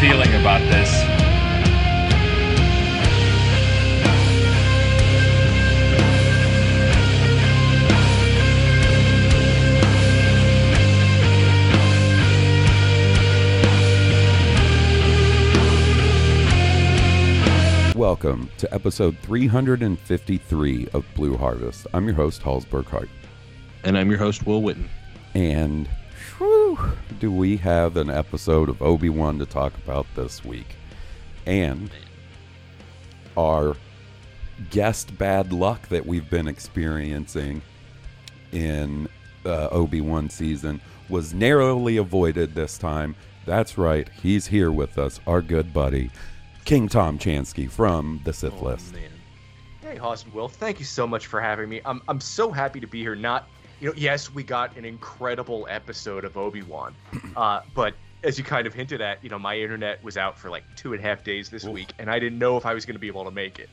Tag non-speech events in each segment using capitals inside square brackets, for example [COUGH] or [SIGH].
Feeling about this. Welcome to episode 353 of Blue Harvest. I'm your host, Halls Burkhart. And I'm your host, Will Witten. And whew, do we have an episode of Obi Wan to talk about this week? And our guest bad luck that we've been experiencing in uh, Obi Wan season was narrowly avoided this time. That's right, he's here with us, our good buddy, King Tom Chansky from the Sith List. Hey, Haas and Will, thank you so much for having me. I'm, I'm so happy to be here. Not, you know, yes, we got an incredible episode of Obi Wan, [CLEARS THROAT] uh, but as you kind of hinted at, you know, my internet was out for like two and a half days this week, and I didn't know if I was going to be able to make it.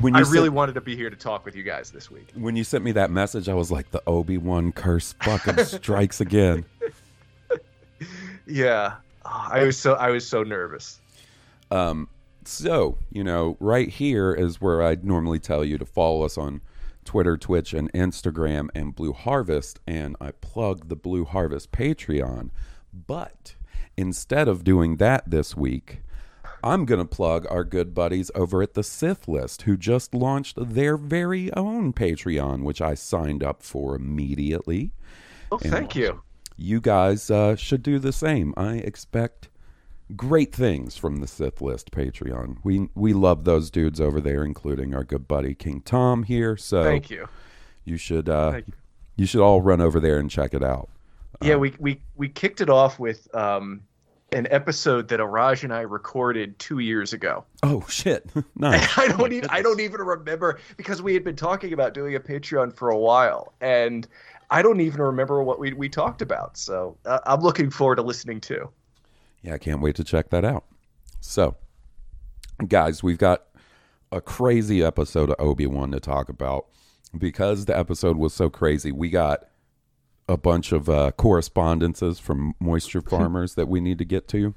When I really said- wanted to be here to talk with you guys this week. when you sent me that message, I was like, the Obi Wan curse fucking [LAUGHS] strikes again. Yeah, Oh, I was so I was so nervous. Um, so you know, right here is where I'd normally tell you to follow us on Twitter, Twitch, and Instagram, and Blue Harvest, and I plug the Blue Harvest Patreon. But instead of doing that this week, I'm going to plug our good buddies over at the Sith List, who just launched their very own Patreon, which I signed up for immediately. Oh, And- thank you. you guys uh, should do the same. I expect great things from the Sith List Patreon. We we love those dudes over there, including our good buddy King Tom here. So Thank you. You should uh, Thank you. you should all run over there and check it out. Yeah, we, we we kicked it off with um, an episode that Araj and I recorded two years ago. Oh shit! [LAUGHS] nice. [LAUGHS] I don't even I don't even remember because we had been talking about doing a Patreon for a while, and I don't even remember what we we talked about. So uh, I'm looking forward to listening too. Yeah, I can't wait to check that out. So, guys, we've got a crazy episode of Obi Wan to talk about because the episode was so crazy. We got a bunch of uh, correspondences from moisture [LAUGHS] farmers that we need to get to.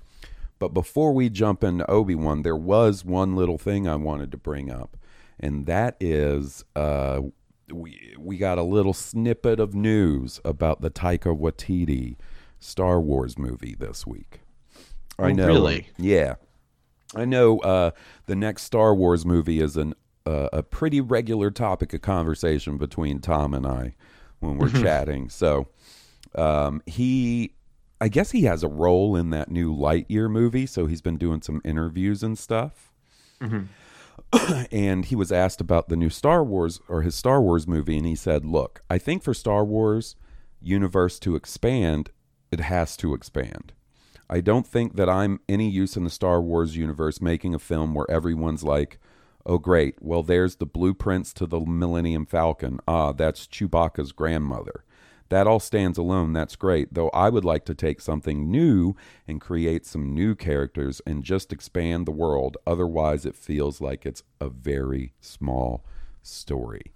But before we jump into Obi Wan, there was one little thing I wanted to bring up, and that is uh, we we got a little snippet of news about the Taika Waititi Star Wars movie this week. I Oh, know, really? yeah, I know. Uh, the next Star Wars movie is an uh, a pretty regular topic of conversation between Tom and I when we're chatting. So um, he, I guess he has a role in that new Lightyear movie. So he's been doing some interviews and stuff. [CLEARS THROAT] and he was asked about the new Star Wars or his Star Wars movie, and he said, "Look, I think for Star Wars universe to expand, it has to expand." I don't think that I'm any use in the Star Wars universe making a film where everyone's like, oh, great, well, there's the blueprints to the Millennium Falcon. Ah, that's Chewbacca's grandmother. That all stands alone. That's great. Though I would like to take something new and create some new characters and just expand the world. Otherwise, it feels like it's a very small story.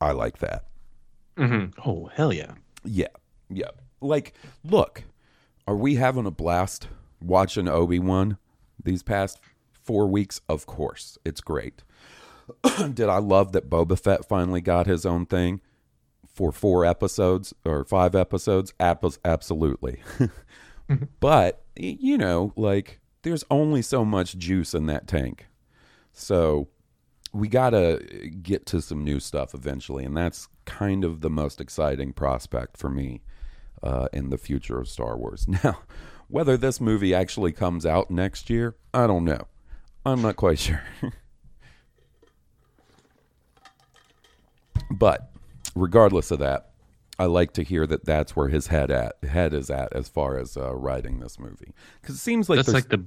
I like that. Mm-hmm. Oh, hell yeah. Yeah. Yeah. Like, look, are we having a blast watching Obi Wan these past four weeks, of course, it's great. [CLEARS THROAT] Did I love that Boba Fett finally got his own thing for four episodes or five episodes? Ab- absolutely. Mm-hmm. [LAUGHS] but, you know, like, there's only so much juice in that tank. So we got to get to some new stuff eventually. And that's kind of the most exciting prospect for me uh, in the future of Star Wars. [LAUGHS] Now, whether this movie actually comes out next year, I don't know. I'm not quite sure. [LAUGHS] but regardless of that, I like to hear that that's where his head at head is at as far as uh, writing this movie because it seems like That's like the.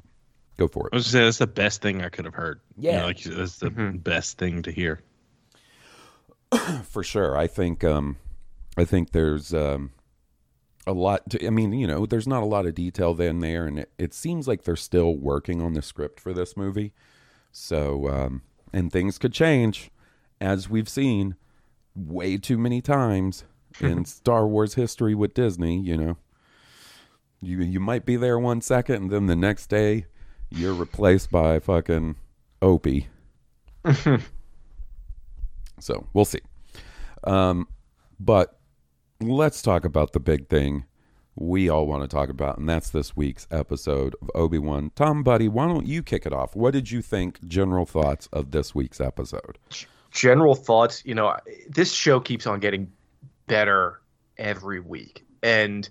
go for it. I was gonna say that's the best thing I could have heard. You know, Yeah. like that's the best thing to hear. [COUGHS] for sure. I think um, I think there's um, a lot. To, I mean, you know, there's not a lot of detail then there, and it, it seems like they're still working on the script for this movie. So, um, and things could change, as we've seen way too many times in Star Wars history with Disney. You know, you you might be there one second, and then the next day you're replaced by fucking Opie. [LAUGHS] So we'll see. Um, but let's talk about the big thing we all want to talk about, and that's this week's episode of Obi Wan. Tom, buddy, why don't you kick it off? What did you think? General thoughts of this week's episode? general thoughts you know this show keeps on getting better every week and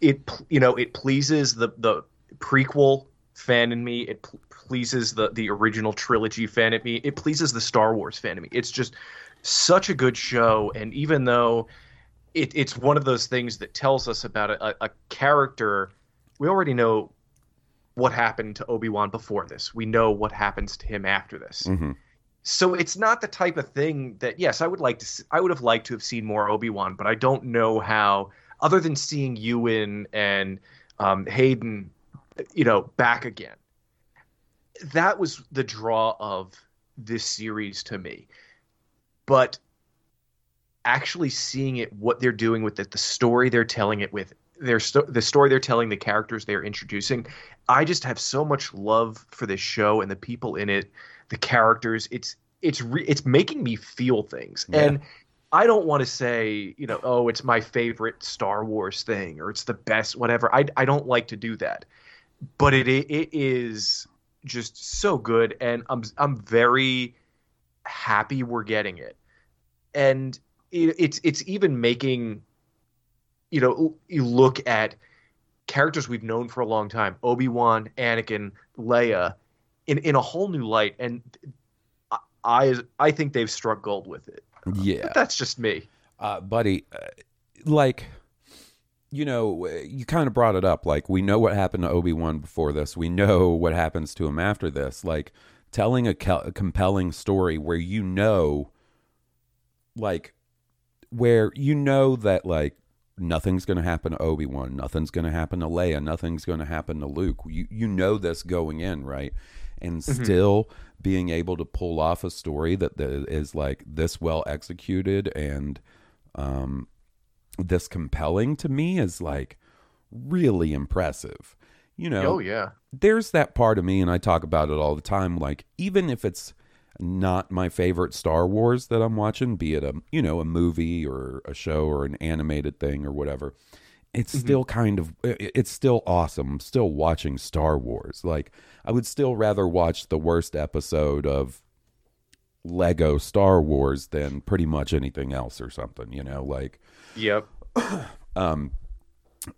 it you know it pleases the the prequel fan in me it pl- pleases the the original trilogy fan in me it pleases the star wars fan in me it's just such a good show and even though it, it's one of those things that tells us about a, a character. We already know what happened to obi-wan before this. We know what happens to him after this. Hmm so it's not the type of thing that yes i would like to s- i would have liked to have seen more obi-wan but i don't know how other than seeing ewan and um, hayden you know back again. That was the draw of this series to me. But actually seeing it what they're doing with it the story they're telling it with their sto- the story they're telling the characters they're introducing. I just have so much love for this show and the people in it the characters. It's it's re- it's making me feel things. Yeah. and i don't want to say you know oh it's my favorite star wars thing or it's the best whatever. I, I don't like to do that. But it it, is just so good and i'm i'm very happy we're getting it. And it's it's even making you know you look at characters we've known for a long time obi-wan anakin leia in in a whole new light and I- I think they've struck gold with it. Yeah, But that's just me. uh, buddy. Uh, like, you know, you kind of brought it up. Like, we know what happened to Obi Wan before this. We know what happens to him after this. Like, telling a, cal- a compelling story where you know, like, where you know that like nothing's going to happen to Obi Wan, nothing's going to happen to Leia, nothing's going to happen to Luke. You you know this going in, right? And still being able to pull off a story that, that is like this well executed and um, this compelling to me is like really impressive. You know, Oh yeah. there's that part of me, and I talk about it all the time. Like, even if it's not my favorite Star Wars that I'm watching, be it a you know a movie or a show or an animated thing or whatever, it's still kind of it's still awesome. I'm still watching Star Wars. Like, I would still rather watch the worst episode of Lego Star Wars than pretty much anything else or something. You know, like Yep. [CLEARS THROAT] um,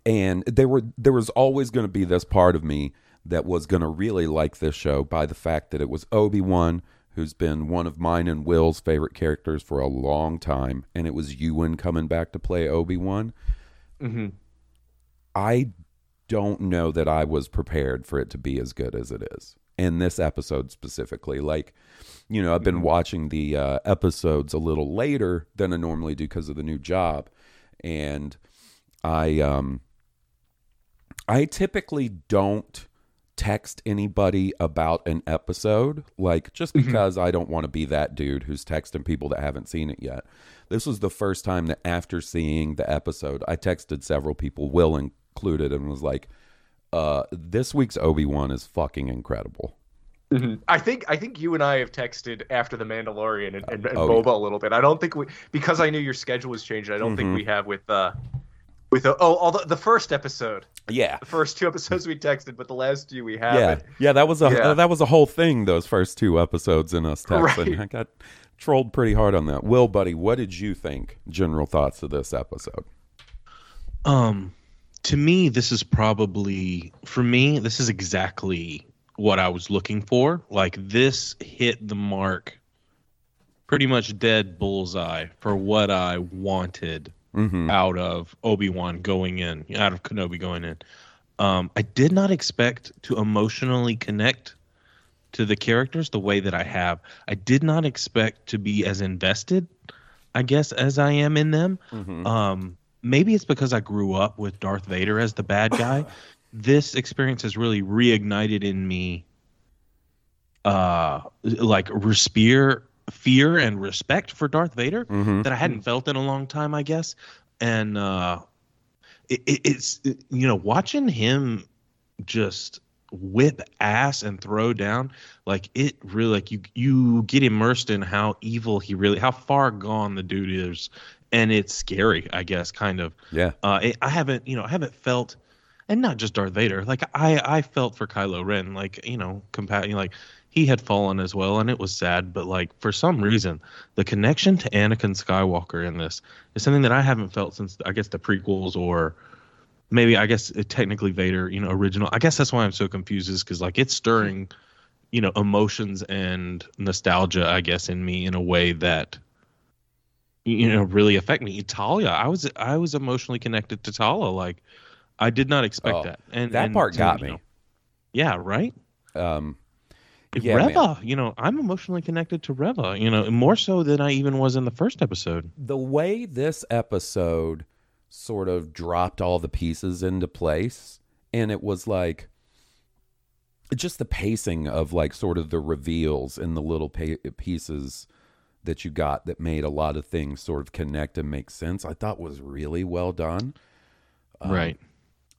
and there were there was always going to be this part of me that was going to really like this show by the fact that it was Obi-Wan who's been one of mine and Will's favorite characters for a long time and it was Ewan coming back to play Obi-Wan. hmm I don't know that I was prepared for it to be as good as it is. In this episode specifically, like, you know, I've been watching the uh, episodes a little later than I normally do because of the new job, and I um, I typically don't text anybody about an episode, like just because I don't want to be that dude who's texting people that haven't seen it yet. This was the first time that after seeing the episode, I texted several people, Will included, and was like, uh, this week's Obi Wan is fucking incredible. I think I think you and I have texted after the Mandalorian and, and, and Oh, Boba a little bit. I don't think we because I knew your schedule was changing. I don't think Mhm. we have with uh with uh, oh although the first episode, Yeah, the first two episodes we texted, but the last two we have. yeah, yeah. That was a Yeah. that was a whole thing. Those first two episodes in us texting, Right. I got trolled pretty hard on that. Will, buddy, what did you think? General thoughts of this episode? Um, to me, this is probably for me. This is exactly what I was looking for. Like this hit the mark, pretty much dead bullseye for what I wanted Mm-hmm. out of Obi Wan going in, out of Kenobi going in. Um, I did not expect to emotionally connect to the characters the way that I have. I did not expect to be as invested, I guess, as I am in them. Mm-hmm. Um, maybe it's because I grew up with Darth Vader as the bad guy. [LAUGHS] this experience has really reignited in me, uh, like respire, fear, and respect for Darth Vader Mhm. that I hadn't felt in a long time, I guess. And uh, it, it, it's it- you know watching him just whip ass and throw down like it really like you you get immersed in how evil he really how far gone the dude is and it's scary i guess kind of Yeah, uh it, i haven't you know i haven't felt and not just darth vader like i i felt for kylo ren like you know compa- you know, like he had fallen as well and it was sad but like for some reason the connection to anakin skywalker in this is something that i haven't felt since i guess the prequels or maybe I guess uh, technically Vader, you know, original. I guess that's why I'm so confused is because like it's stirring, you know, emotions and nostalgia, I guess, in me in a way that you know really affect me. Talia, I was I was emotionally connected to Tala. Like I did not expect Oh, that. And that and part to, got me. know- yeah, right. um, yeah, man. Reva, you know, I'm emotionally connected to Reva, you know, more so than I even was in the first episode. the way this episode sort of dropped all the pieces into place and it was like just the pacing of like sort of the reveals and the little pa- pieces that you got that made a lot of things sort of connect and make sense i thought was really well done Um, right.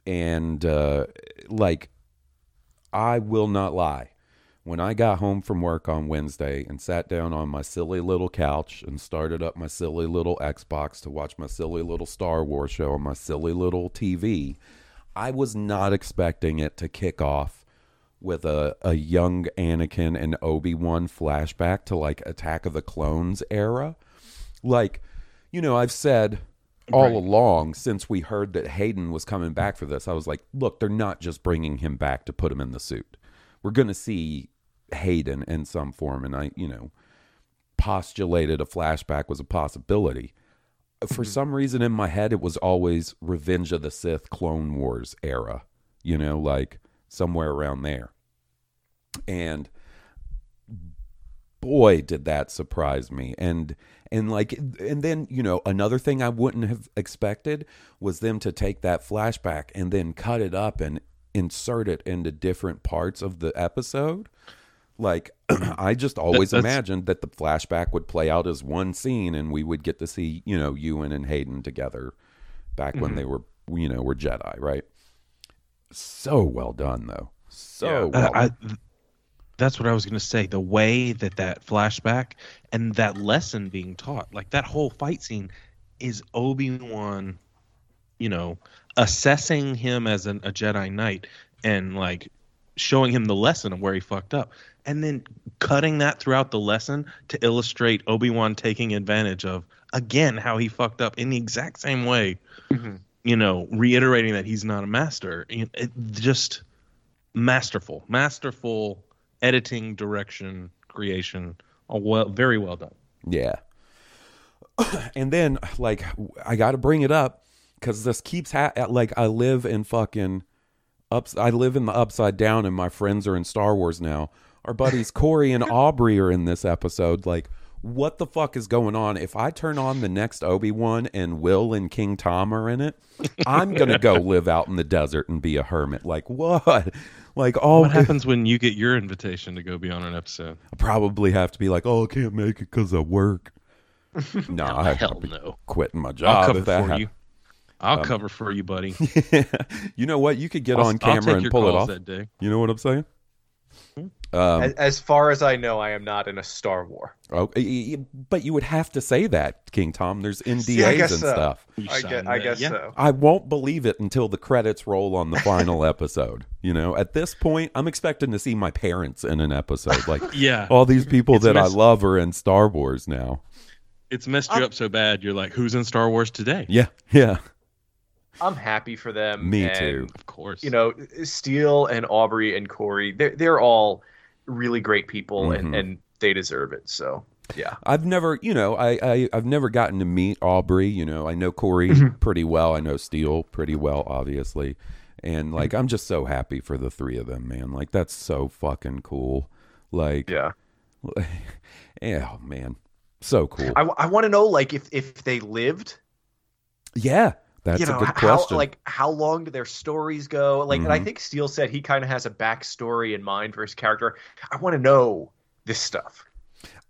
and uh, like I will not lie. When I got home from work on Wednesday and sat down on my silly little couch and started up my silly little Xbox to watch my silly little Star Wars show on my silly little TV, I was not expecting it to kick off with a, a young Anakin and Obi Wan flashback to like Attack of the Clones era. Like, you know, I've said all Right. along since we heard that Hayden was coming back for this, I was like, look, they're not just bringing him back to put him in the suit. We're going to see Hayden in some form. And I, you know, postulated a flashback was a possibility. For mm-hmm. some reason in my head, it was always Revenge of the Sith, Clone Wars era, you know, like somewhere around there. And boy did that surprise me and and like and then you know another thing i wouldn't have expected was them to take that flashback and then cut it up and insert it into different parts of the episode like [CLEARS THROAT] i just always that's- imagined that the flashback would play out as one scene and we would get to see you know ewan and hayden together back when mm-hmm. they were you know were jedi right? So well done though. So well I, I, that's what I was going to say. The way that that flashback and that lesson being taught, like that whole fight scene, is Obi Wan, you know, assessing him as an, a Jedi Knight and like showing him the lesson of where he fucked up, and then cutting that throughout the lesson to illustrate Obi Wan taking advantage of again how he fucked up in the exact same way. Mm-hmm. You know, reiterating that he's not a master. It, it just masterful, masterful editing, direction, creation. Oh, well, very well done. Yeah. [COUGHS] and then like I got to bring it up cuz this keeps ha- like I live in fucking ups I live in the upside down and my friends are in Star Wars now. Our buddies Corey and Aubrey are in this episode like what the fuck is going on? If I turn on the next Obi-Wan and Will and King Tom are in it, I'm going to go [LAUGHS] live out in the desert and be a hermit. Like what? Like all What happens when you get your invitation to go be on an episode? I probably have to be like, "Oh, I can't make it cuz I work." [LAUGHS] no, I Hell no. quitting my job I'll cover if that for you. I'll um, cover for you, buddy. [LAUGHS] you know what? You could get I'll- on camera and pull it off. that day. You know what I'm saying? Hmm? Um, as, as far as I know, I am not in a Star War. oh, y- y- but you would have to say that, King Tom. There's NDAs [LAUGHS] See, and so. stuff. I signed guess, I guess yeah. so. I won't believe it until the credits roll on the final [LAUGHS] episode. You know, at this point, I'm expecting to see my parents in an episode. Like, Yeah. all these people It's that I love are in Star Wars now. It's messed you uh, up so bad. You're like, who's in Star Wars today? Yeah, yeah, I'm happy for them. me and, too. Of course. You know, Steele and Aubrey and Corey, they're, they're all really great people and, Mhm. and they deserve it. So, yeah. I've never, you know, I, I I've never gotten to meet Aubrey. You know, I know Corey Mm-hmm. pretty well. I know Steele pretty well, obviously, and like Mm-hmm. I'm just so happy for the three of them, man. Like that's so fucking cool. Like, Yeah. [LAUGHS] yeah, oh, man, so cool. I, I want to know, like, if, if they lived, yeah, that's you know, a good how, question. like, how long do their stories go? Like, and I Mhm. think Steele said he kind of has a backstory in mind for his character. I want to know this stuff.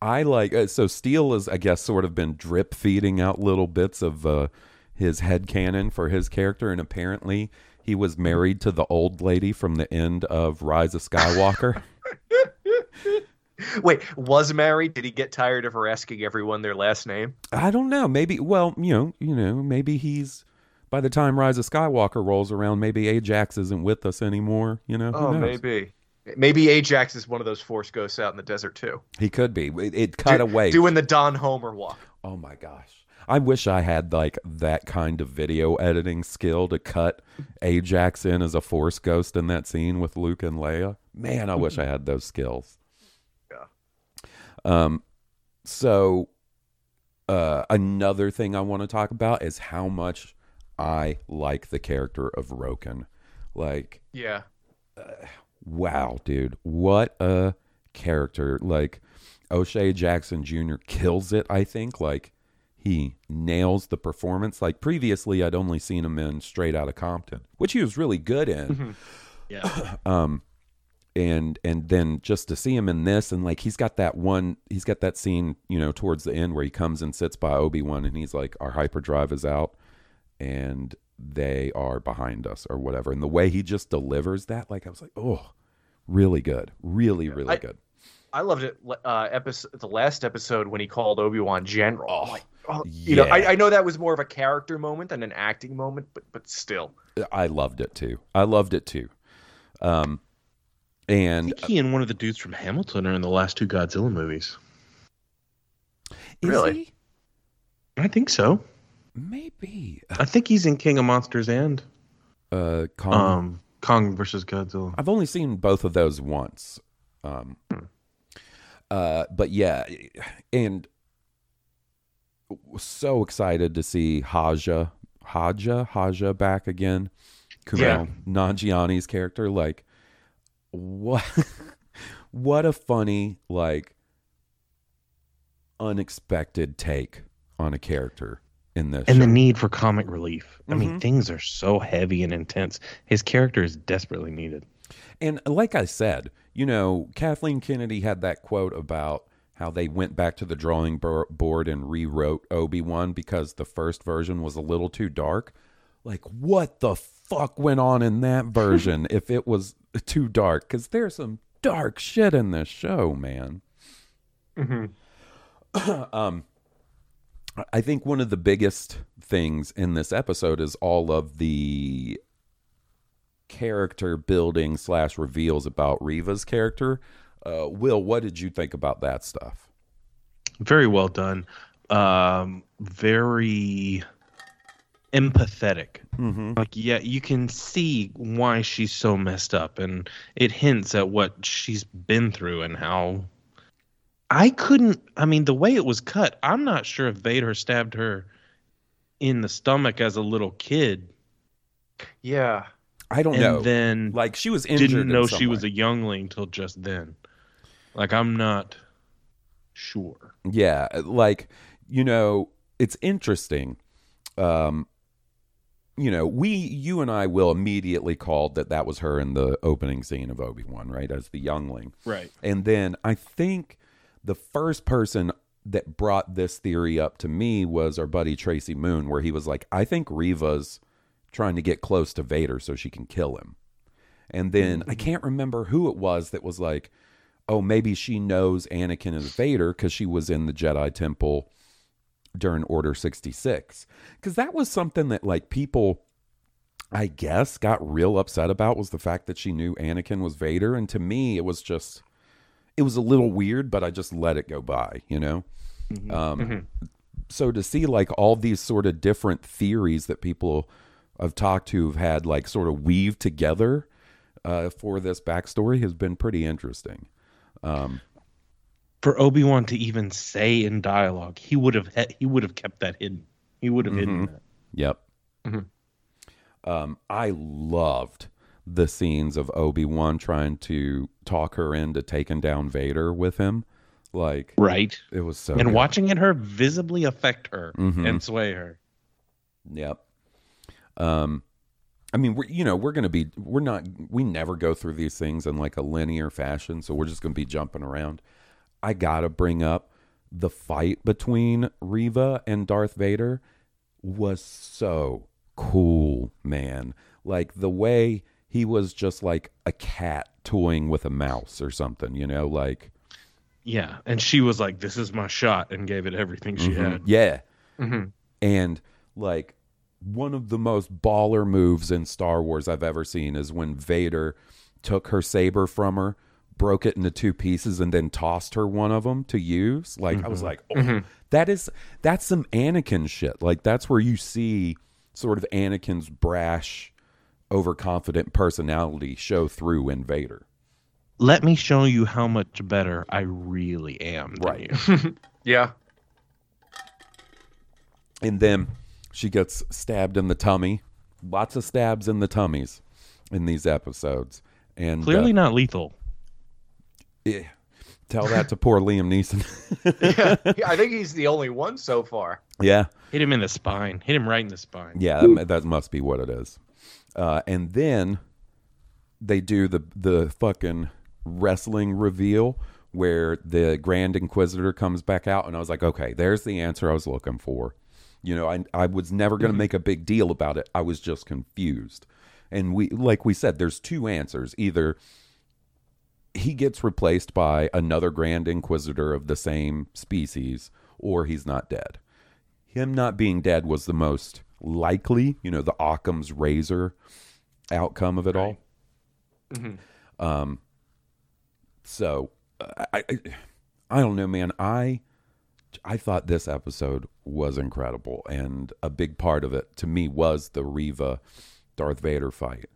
I like uh, so Steele is I guess sort of been drip feeding out little bits of uh, his head canon for his character, and apparently he was married to the old lady from the end of Rise of Skywalker. [LAUGHS] Wait, was married? Did he get tired of her asking everyone their last name? I don't know. Maybe well, you know, you know, maybe he's by the time Rise of Skywalker rolls around, maybe Ajax isn't with us anymore. You know, Oh, maybe. Maybe Ajax is one of those Force ghosts out in the desert too. he could be. It, it cut Do- away. doing the Don Homer walk. Oh my gosh. I wish I had like that kind of video editing skill to cut Ajax in as a force ghost in that scene with Luke and Leia. Man, I wish I had those skills. Yeah. Um so uh another thing I want to talk about is how much I like the character of Roken. Like Yeah. wow, dude, what a character. Like O'Shea Jackson Jr. kills it, I think. Like he nails the performance. Like previously I'd only seen him in Straight Outta Compton, which he was really good in. yeah. [CLEARS THROAT] Um and and then just to see him in this and like he's got that one he's got that scene, you know, towards the end where he comes and sits by Obi-Wan and he's like our hyperdrive is out and they are behind us or whatever. And the way he just delivers that, like I was like, oh, really good, really, really I- good. I loved it. Uh, episode the last episode when he called Obi Wan General. Oh, I'm like, oh, you know. I, I know that was more of a character moment than an acting moment, but but still, I loved it too. I loved it too. Um, I and think he and one of the dudes from Hamilton are in the last two Godzilla movies. is Really? he? I think so. Maybe I think he's in King of Monsters and uh, Kong. um, Kong versus Godzilla. I've only seen both of those once. Um, uh, but yeah, and so excited to see Haja, Haja, Haja back again. Kumail Yeah. Nanjiani's character, like what? [LAUGHS] what a funny, like unexpected take on a character in this. and show. the need for comic relief. I mean, Mhm. things are so heavy and intense. His character is desperately needed. And like I said, you know, Kathleen Kennedy had that quote about how they went back to the drawing board and rewrote Obi Wan because the first version was a little too dark. Like, what the fuck went on in that [LAUGHS] version if it was too dark? Because there's some dark shit in this show, man. [CLEARS THROAT] um, I think one of the biggest things in this episode is all of the character building slash reveals about Reva's character. Uh, Will, what did you think about that stuff? Very well done. Um, very empathetic. Mm-hmm. Like, yeah, you can see why she's so messed up, and it hints at what she's been through and how. I couldn't. I mean, the way it was cut, I'm not sure if Vader stabbed her in the stomach as a little kid, yeah. I don't and know. then like she was injured. didn't know some she was a youngling till just then. Like, I'm not sure. Yeah, like you know, it's interesting. Um, you know, we, you and I, will immediately called that that was her in the opening scene of Obi Wan, right, as the youngling. Right. And then I think the first person that brought this theory up to me was our buddy Tracy Moon, where he was like, I think Reva's trying to get close to Vader so she can kill him. And then I mm. can't remember who it was that was like, oh, maybe she knows Anakin is Vader because she was in the Jedi Temple during Order 66. Because that was something that, like, people, I guess, got real upset about was the fact that she knew Anakin was Vader. And to me, it was just, it was a little weird, but I just let it go by, you know? Um, So to see, like, all these sort of different theories that people I've talked to have had, like, sort of weave together uh, for this backstory has been pretty interesting. Um, For Obi Wan to even say in dialogue, he would have he would have kept that hidden. He would have hidden that. Yep. Um, I loved the scenes of Obi Wan trying to talk her into taking down Vader with him. Like, Right. it was so. and good. watching it her visibly affect her Mhm. and sway her. Yep. Um, I mean, we're you know we're gonna be we're not we never go through these things in like a linear fashion, so we're just gonna be jumping around. I gotta bring up the fight between Reva and Darth Vader was so cool, man. Like the way he was just like a cat toying with a mouse or something, you know, like Yeah, and she was like, "This is my shot," and gave it everything she mm-hmm. had. Yeah. Mhm. And like one of the most baller moves in Star Wars I've ever seen is when Vader took her saber from her, broke it into two pieces, and then tossed her one of them to use. Like I was mm-hmm. like, oh, mm-hmm. that is that's some Anakin shit. Like that's where you see sort of Anakin's brash, overconfident personality show through in Vader. Let me show you how much better I really am. than Right. you. [LAUGHS] [LAUGHS] Yeah. and then she gets stabbed in the tummy. Lots of stabs in the tummies in these episodes, and Clearly uh, not lethal. eh, tell that to poor Liam Neeson. Yeah, [LAUGHS] I think he's the only one so far. yeah, Hit him in the spine. Hit him right in the spine. yeah, that, that must be what it is. Uh, and then they do the the fucking wrestling reveal where the Grand Inquisitor comes back out, and I was like, okay, there's the answer I was looking for. You know, I I was never going to make a big deal about it. I was just confused. And we like we said there's two answers. Either he gets replaced by another Grand Inquisitor of the same species or he's not dead. Him not being dead was the most likely, you know, the Occam's razor outcome of it all. Um so I, I I don't know, man. I I thought this episode was incredible, and a big part of it to me was the Reva Darth Vader fight.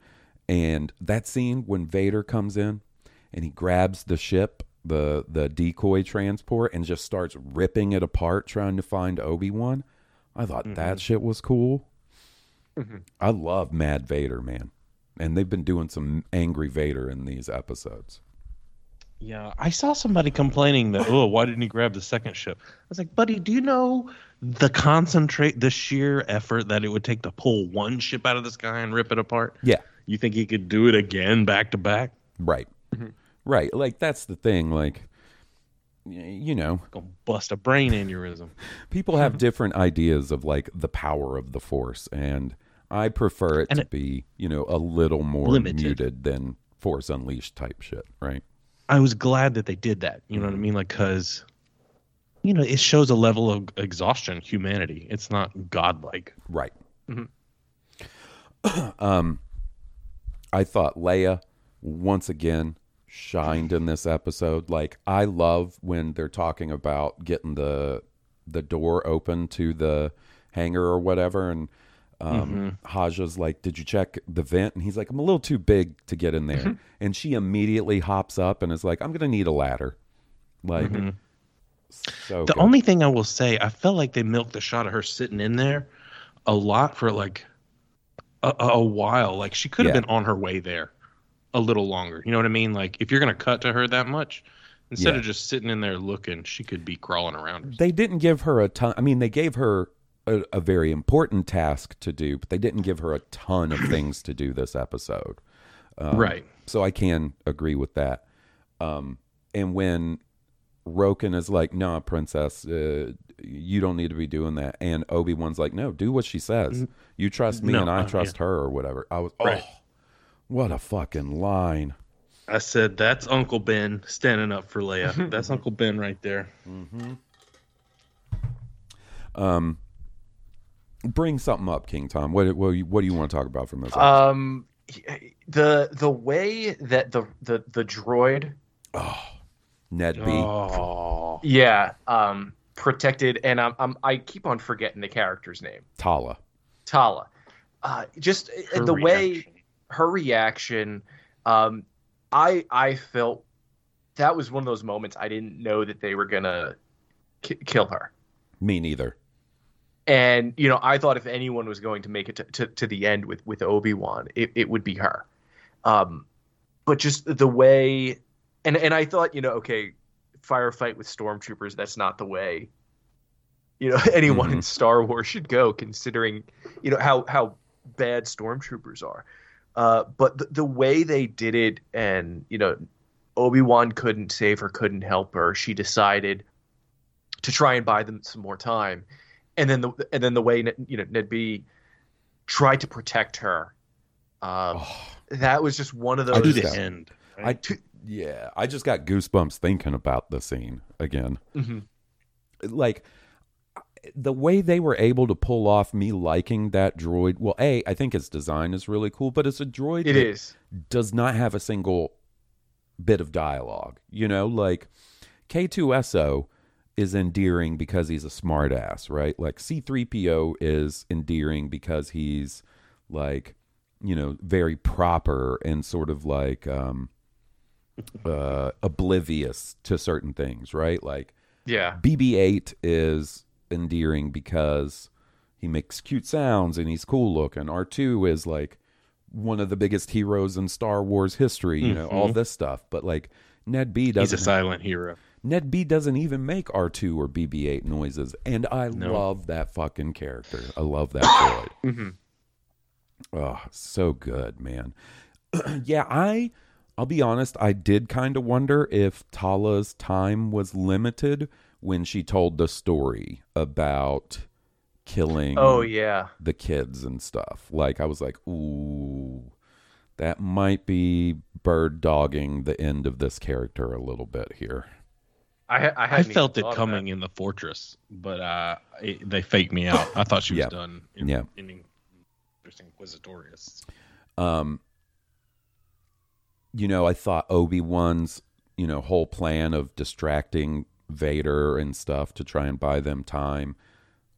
And that scene when Vader comes in and he grabs the ship, the the decoy transport, and just starts ripping it apart, trying to find Obi Wan. I thought mm-hmm. that shit was cool. Mm-hmm. I love Mad Vader, man, and they've been doing some angry Vader in these episodes. Yeah, I saw somebody complaining that, oh, why didn't he grab the second ship? I was like, buddy, do you know the concentrate, the sheer effort that it would take to pull one ship out of the sky and rip it apart? Yeah, You think he could do it again back to back? Right. Mm-hmm. Right. Like that's the thing. Like, you know, Gonna bust a brain aneurysm. [LAUGHS] people have different ideas of like the power of the force, and I prefer it And to it- be, you know, a little more Limited. muted than Force Unleashed type shit. Right. I was glad that they did that. You know what I mean? Like, cause, you know, it shows a level of exhaustion, humanity. It's not godlike. Right. [CLEARS THROAT] um, I thought Leia once again shined in this episode. Like I love when they're talking about getting the the door open to the hangar or whatever, and um, mm-hmm. Haja's like, "Did you check the vent?" And he's like, "I'm a little too big to get in there." Mm-hmm. and she immediately hops up and is like, "I'm gonna need a ladder." Like, mm-hmm. so The good. only thing I will say, I felt like they milked the shot of her sitting in there a lot for like a, a while. Like she could have Yeah. been on her way there a little longer. You know what I mean? Like if you're gonna cut to her that much, instead Yeah. of just sitting in there looking, she could be crawling around. They didn't give her a ton. I mean, they gave her a, a very important task to do, but they didn't give her a ton of [CLEARS THROAT] things to do this episode. Um, Right. So I can agree with that. Um, and when Roken is like, "No, princess, uh, you don't need to be doing that." And Obi Wan's like, "No, do what she says. You trust me, No, and I uh, trust her, or whatever." I was, Right. oh, what a fucking line. I said that's Uncle Ben standing up for Leia. [LAUGHS] That's Uncle Ben right there. Um, bring something up, King Tom. What what, what do you want to talk about from this? episode? Um, the the way that the the the droid, Ned B. Oh, yeah, um, protected, and I'm, I'm I keep on forgetting the character's name, Tala. Tala. Uh, just uh, Her the way reaction. Her reaction, um, I I felt that was one of those moments I didn't know that they were gonna ki- kill her. Me neither. and you know i thought if anyone was going to make it to, to, to the end with with obi-wan it, it would be her um but just the way and and i thought you know okay firefight with stormtroopers that's not the way you know [LAUGHS] anyone in star wars should go considering you know how how bad stormtroopers are uh but the, the way they did it and you know obi-wan couldn't save her couldn't help her she decided to try and buy them some more time and then the and then the way you know Ned B tried to protect her. Um, That was just one of I those. just to got- the end. I yeah, I just got goosebumps thinking about the scene again. Mhm. Like the way they were able to pull off me liking that droid. Well, a I think its design is really cool, but it's a droid. It that is. does not have a single bit of dialogue. You know, like K2SO is endearing because he's a smartass, right? Like C3PO is endearing because he's like, you know, very proper and sort of like um uh oblivious to certain things, right? Like Yeah. BB-8 is endearing because he makes cute sounds and he's cool looking. R2 is like one of the biggest heroes in Star Wars history, you know, all this stuff. But like Ned B doesn't a silent hero. Ned B doesn't even make R2 or BB-8 noises, and I No. love that fucking character. I love that droid. Mhm. Oh, so good, man. [CLEARS THROAT] yeah, I I'll be honest, I did kind of wonder if Tala's time was limited when she told the story about killing Oh yeah. the kids and stuff. Like I was like, ooh, that might be bird dogging the end of this character a little bit here. I I, I felt it coming in the fortress, but uh, it, they faked me out. I thought she was Yeah. done. In, Yeah. In Inquisitorius. Um, you know, I thought Obi Wan's you know whole plan of distracting Vader and stuff to try and buy them time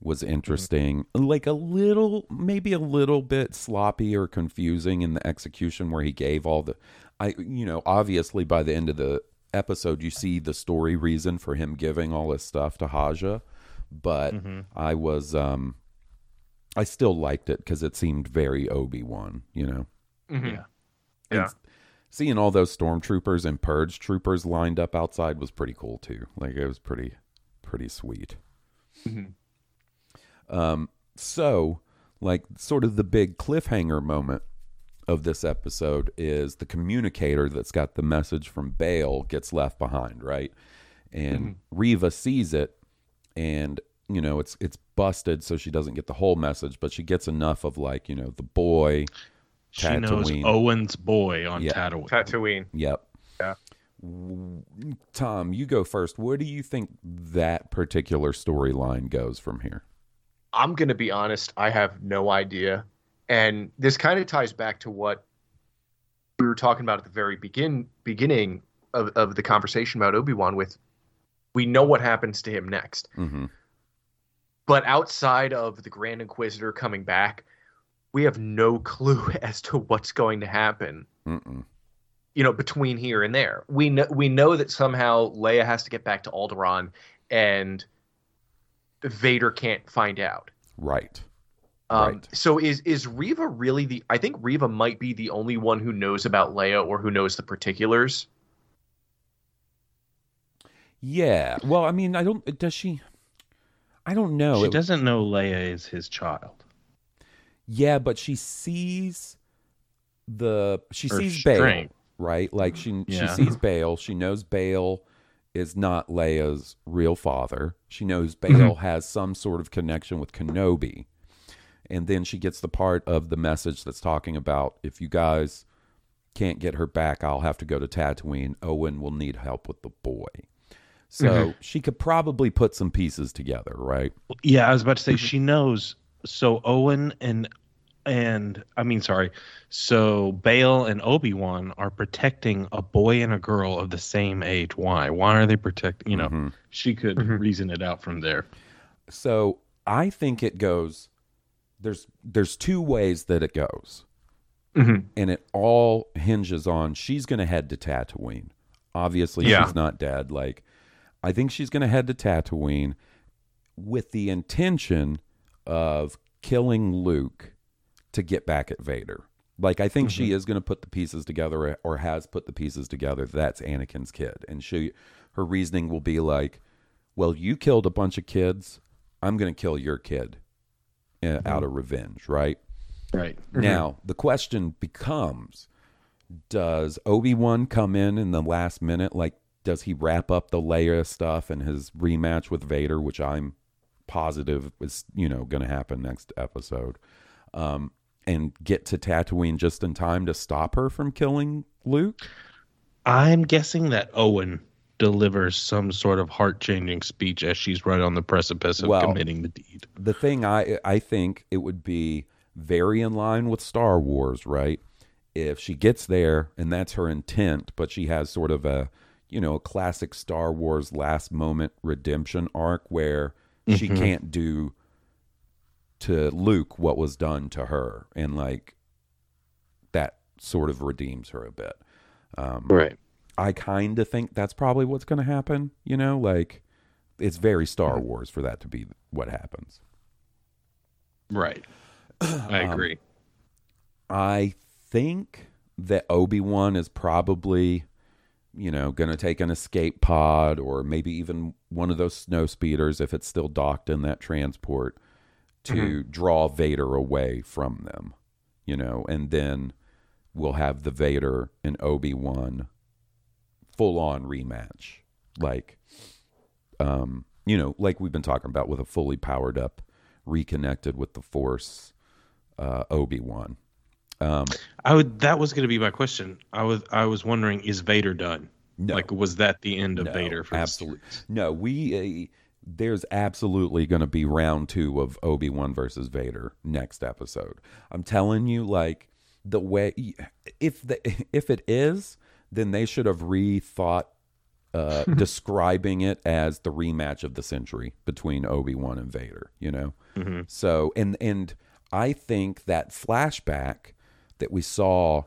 was interesting. Like a little, maybe a little bit sloppy or confusing in the execution where he gave all the, I you know, obviously by the end of the episode you see the story reason for him giving all this stuff to Haja, but I was um I still liked it because it seemed very Obi Wan, you know. Mhm. Yeah. And Yeah. Seeing all those stormtroopers and purge troopers lined up outside was pretty cool too. Like it was pretty, pretty sweet. Mhm. Um, so like sort of the big cliffhanger moment of this episode is the communicator that's got the message from Bail gets left behind, right? And Reva sees it and you know it's it's busted so she doesn't get the whole message but she gets enough of like you know the boy She knows Tatooine. Owen's boy on Yeah. Tatooine. Tatooine. Yep. Yeah. Tom, you go first. Where do you think that particular storyline goes from here? I'm going to be honest, I have no idea. And this kind of ties back to what we were talking about at the very begin beginning of, of the conversation about Obi-Wan with we know what happens to him next. Mm-hmm. But outside of the Grand Inquisitor coming back, we have no clue [LAUGHS] as to what's going to happen. Mm-mm. You know, between here and there, we know we know that somehow Leia has to get back to Alderaan, and Vader can't find out. Right. Um, Right. So is is Reva really the? I think Reva might be the only one who knows about Leia or who knows the particulars. Yeah. Well, I mean, I don't. Does she? I don't know. She It- doesn't know Leia is his child. Yeah, but she sees the she Her sees Bail, right? Like she she sees Bail. She knows Bail is not Leia's real father. She knows mm-hmm. Bail has some sort of connection with Kenobi. And then she gets the part of the message that's talking about if you guys can't get her back, I'll have to go to Tatooine. Owen will need help with the boy. So mm-hmm. she could probably put some pieces together, right? Yeah, I was about to say mm-hmm. she knows. So Owen and and I mean, sorry. So Bail and Obi Wan are protecting a boy and a girl of the same age. Why? Why are they protecting? You know, mm-hmm. she could mm-hmm. reason it out from there. So I think it goes. There's there's two ways that it goes, mm-hmm. and it all hinges on she's going to head to Tatooine. Obviously, Yeah. she's not dead. Like, I think she's going to head to Tatooine with the intention of killing Luke to get back at Vader. Like, I think she mm-hmm. is going to put the pieces together, eh, or has put the pieces together. That's Anakin's kid, and she, her reasoning will be like, "Well, you killed a bunch of kids. I'm going to kill your kid uh, out mm-hmm. of revenge, right?" Right. Mm-hmm. Now, the question becomes Does Obi Wan come in in the last minute? Like, does he wrap up the Leia stuff and his rematch with Vader, which I'm positive is, you know, going to happen next episode, um, and get to Tatooine just in time to stop her from killing Luke? I'm guessing that Owen delivers some sort of heart changing speech as she's right on the precipice of Well, committing the deed. the thing I I think it would be very in line with Star Wars, right? If she gets there and that's her intent, but she has sort of a you know a classic Star Wars last moment redemption arc where she mm-hmm. can't do to Luke what was done to her, and like that sort of redeems her a bit. Um, Right. I kind of think that's probably what's going to happen. You know, like it's very Star mm-hmm. Wars for that to be what happens. Right. [CLEARS THROAT] I um, agree. I think that Obi Wan is probably, you know, going to take an escape pod or maybe even one of those snow speeders if it's still docked in that transport to draw Vader away from them, you know, and then we'll have the Vader and Obi Wan full on rematch, like, um, you know, like we've been talking about with a fully powered up, reconnected with the Force, uh, Obi Wan. Um, I would. That was going to be my question. I was. I was wondering, is Vader done? No. Like, was that the end of No, Vader? For absolutely. No, we uh, there's absolutely going to be round two of Obi Wan versus Vader next episode. I'm telling you, like the way if the if it is, then they should have rethought uh, [LAUGHS] describing it as the rematch of the century between Obi Wan and Vader. You know, so and and I think that flashback that we saw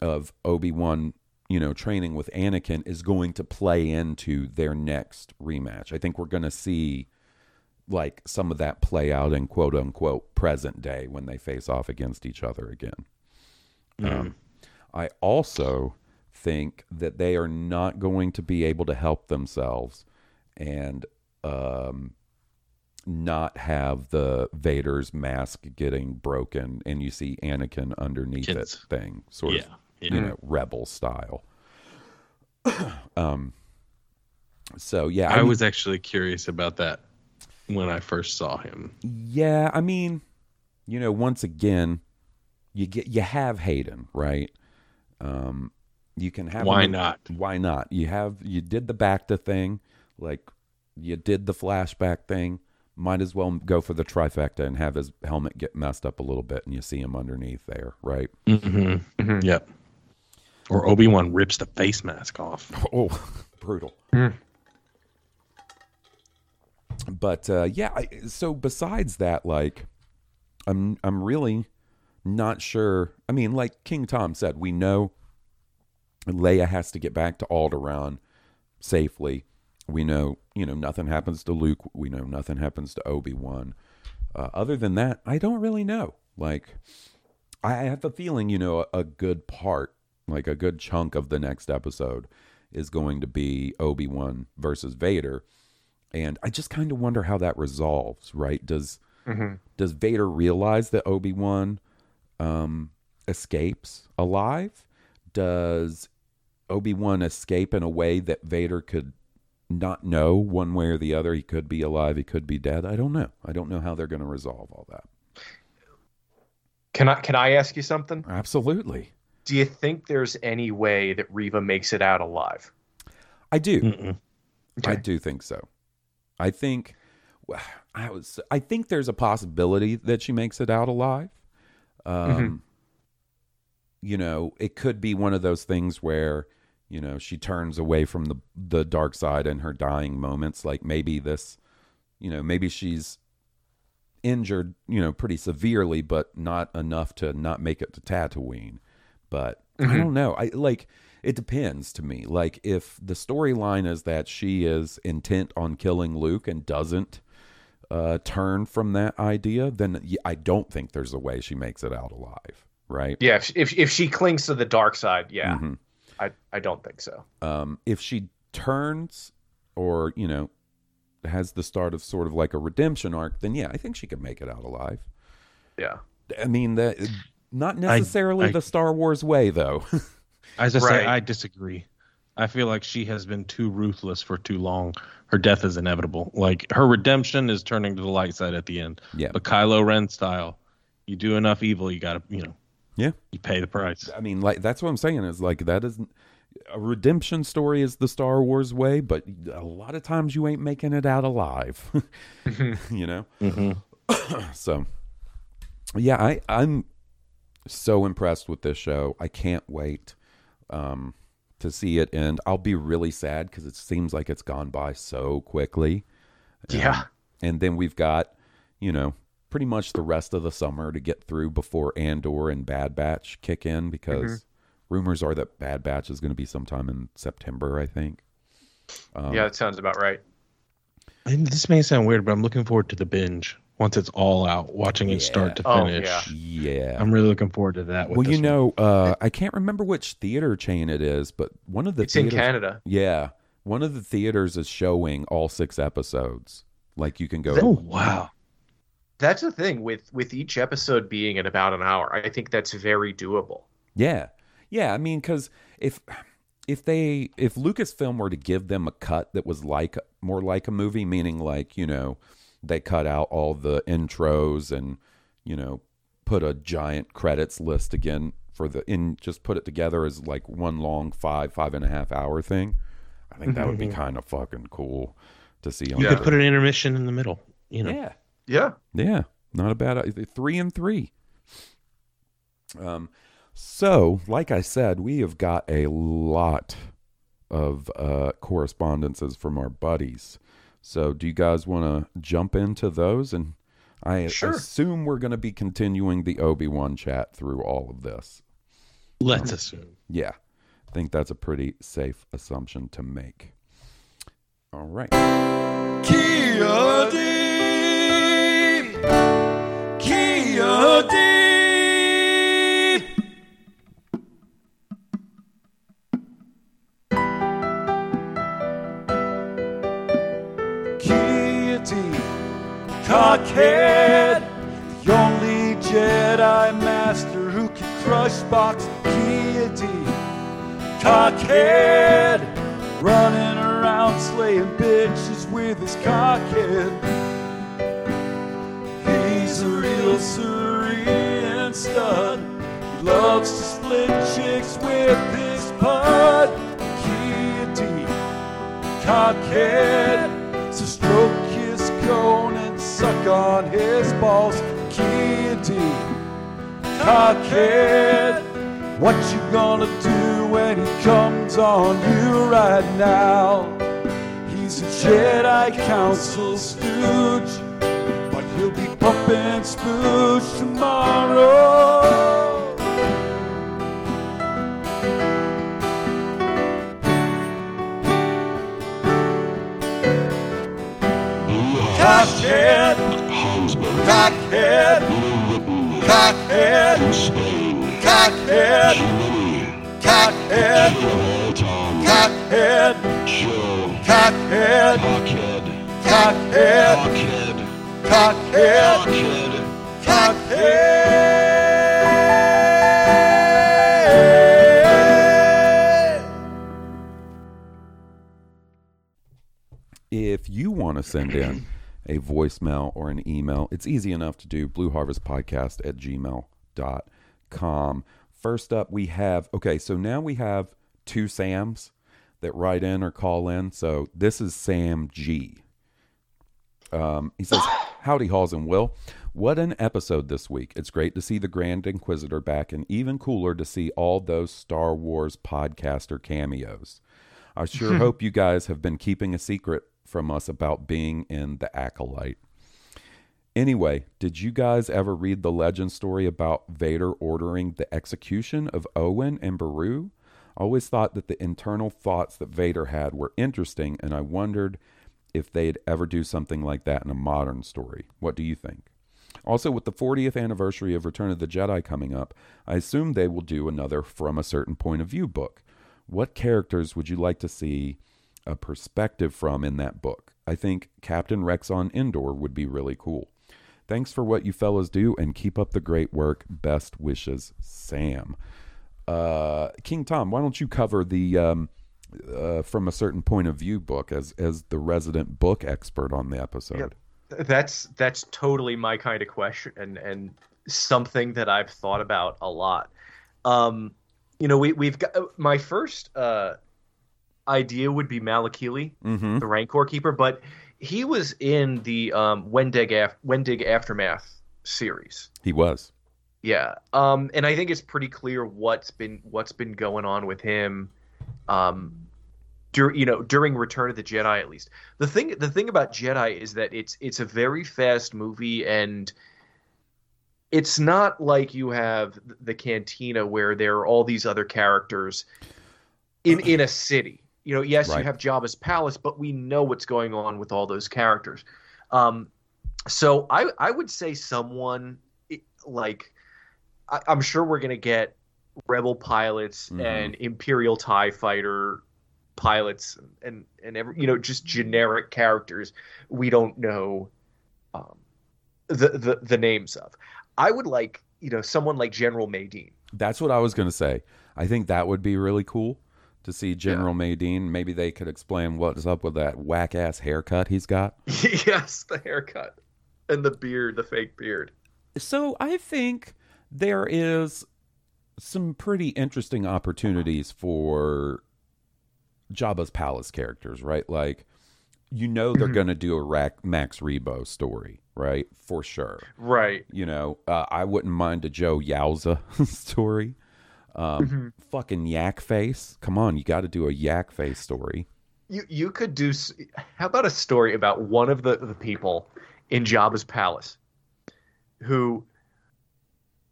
of Obi Wan, you know, training with Anakin is going to play into their next rematch. I think we're going to see like some of that play out in quote unquote present day when they face off against each other again. Um, I also think that they are not going to be able to help themselves and um, not have the Vader's mask getting broken and you see Anakin underneath Kids. it thing, sort of, Yeah, yeah. you know, rebel style. [CLEARS THROAT] um, so yeah, I, mean- was actually curious about that when I first saw him. Yeah, I mean, you know, once again, you get you have Hayden, right? Um, you can have Why him- not? Why not? You have you did the back to thing, like you did the flashback thing. Might as well go for the trifecta and have his helmet get messed up a little bit, and you see him underneath there, right? Mm-hmm. Yep. Or Obi Wan rips the face mask off. [LAUGHS] Oh, brutal. But uh, yeah, I, so besides that, like, I'm I'm really not sure. I mean, like King Tom said, we know Leia has to get back to Alderaan safely. We know, you know, nothing happens to Luke. We know nothing happens to Obi Wan. Uh, other than that, I don't really know. Like, I have a feeling, you know, a, a good part, like a good chunk of the next episode, is going to be Obi Wan versus Vader, and I just kind of wonder how that resolves. Right? Does does Vader realize that Obi Wan um, escapes alive? Does Obi Wan escape in a way that Vader could not know one way or the other. He could be alive. He could be dead. I don't know. I don't know how they're going to resolve all that. Can I can I ask you something? Absolutely. Do you think there's any way that Reva makes it out alive? I do. Mm-mm. I do think so. I think I was I think there's a possibility that she makes it out alive. Um Mm-hmm. you know, it could be one of those things where, you know, she turns away from the the dark side in her dying moments like maybe this you know, maybe she's injured, you know, pretty severely but not enough to not make it to Tatooine. But I don't know. I like it depends to me. Like if the storyline is that she is intent on killing Luke and doesn't uh, turn from that idea, then I don't think there's a way she makes it out alive. Right? Yeah, if if, if she clings to the dark side, yeah, Mhm. I I don't think so. Um, if she turns, or you know, has the start of sort of like a redemption arc, then yeah, I think she could make it out alive. Yeah. I mean that. Not necessarily I- the Star Wars way, though. [LAUGHS] As I say, I disagree. I feel like she has been too ruthless for too long. Her death is inevitable. Like her redemption is turning to the light side at the end. Yeah. But Kylo Ren style, you do enough evil, you gotta, you know, yeah. you pay the price. I mean, like that's what I'm saying is like that isn't a redemption story is the Star Wars way, but a lot of times you ain't making it out alive. [LAUGHS] you know, Mm-hmm. [CLEARS THROAT] so yeah, I I'm so impressed with this show. I can't wait um, to see it end. I'll be really sad because it seems like it's gone by so quickly. Yeah. And then we've got, you know, pretty much the rest of the summer to get through before Andor and Bad Batch kick in because rumors are that Bad Batch is going to be sometime in September, I think. Um, yeah, that sounds about right. And this may sound weird, but I'm looking forward to the binge once it's all out, watching it start to Oh, finish. yeah. Yeah. I'm really looking forward to that. With well, you know, uh, I can't remember which theater chain it is, but one of the It's in Canada. Yeah, one of the theaters is showing all six episodes. Like you can go. Oh wow. That's the thing with with each episode being at about an hour. I think that's very doable. Yeah, yeah. I mean, because if if they if Lucasfilm were to give them a cut that was like more like a movie, meaning like you know they cut out all the intros and you know put a giant credits list again for the in just put it together as like one long five five and a half hour thing. I think that would be mm-hmm. kind of fucking cool to see on You Yeah. could put an intermission in the middle. You know. yeah Yeah. yeah, not a bad. Three and three. Um, so like I said, we have got a lot of uh, correspondences from our buddies. So do you guys want to jump into those? And I Sure. assume we're going to be continuing the Obi Wan chat through all of this. Let's assume. Yeah, I think that's a pretty safe assumption to make. All right. Kia cockhead, the only Jedi master who can crush box deep cockhead, running around slaying bitches with his cockhead. He's a real Cerean stud. He loves to split chicks with his pud. Kitty, cockhead, so stroke his cone suck on his balls. Kitty, cockhead. What you gonna do when he comes on you right now? He's a Jedi Council stooge, but he'll be pumping spooge tomorrow. Cockhead, cockhead, cockhead, cockhead, cockhead, cockhead, cockhead, cockhead, cockhead. If you want to send in a voicemail or an email, it's easy enough to do blueharvestpodcast at gmail.com. First up, we have, okay, so now we have two Sams that write in or call in. So this is Sam G. Um, he says, Howdy, Halls and Will. What an episode this week. It's great to see the Grand Inquisitor back, and even cooler to see all those Star Wars podcaster cameos. I sure [LAUGHS] hope you guys have been keeping a secret from us about being in The Acolyte. Anyway, did you guys ever read the legend story about Vader ordering the execution of Owen and Beru? I always thought that the internal thoughts that Vader had were interesting, and I wondered if they'd ever do something like that in a modern story. What do you think? Also, with the 40th anniversary of Return of the Jedi coming up, I assume they will do another From a Certain Point of View book. What characters would you like to see a perspective from in that book? I think Captain Rex on Endor would be really cool. Thanks for what you fellas do and keep up the great work. Best wishes, Sam. Uh, King Tom, why don't you cover the um, uh, From a Certain Point of View book as, as the resident book expert on the episode? That's that's totally my kind of question and and something that I've thought about a lot. Um, you know, we we've got my first uh, idea would be Malakili, Mhm. the Rancor Keeper, but he was in the um, Wendig Af- Wendig Aftermath series. He was. Yeah. Um, and I think it's pretty clear what's been what's been going on with him. Um, dur- you know, during Return of the Jedi, at least. The thing the thing about Jedi is that it's it's a very fast movie, and it's not like you have the Cantina where there are all these other characters in in a city. You know, yes, Right. you have Jabba's palace, but we know what's going on with all those characters. Um, so I I would say someone like I, I'm sure we're gonna get rebel pilots Mhm. and Imperial Tie fighter pilots and and, every you know just generic characters we don't know um, the, the the names of. I would like you know someone like General Madine. That's what I was going to say. I think that would be really cool to see General Madine. Maybe they could explain what's up with that whack ass haircut he's got. [LAUGHS] yes, the haircut and the beard, the fake beard. So I think there is some pretty interesting opportunities for Jabba's palace characters, right? Like, you know, they're Mhm. going to do a Rack, Max Rebo story, right? For sure. Right. You know, uh, I wouldn't mind a Joh Yowza [LAUGHS] story. Um, Mhm. Fucking yak face. Come on, you got to do a yak face story. You you could do. How about a story about one of the the people in Jabba's palace who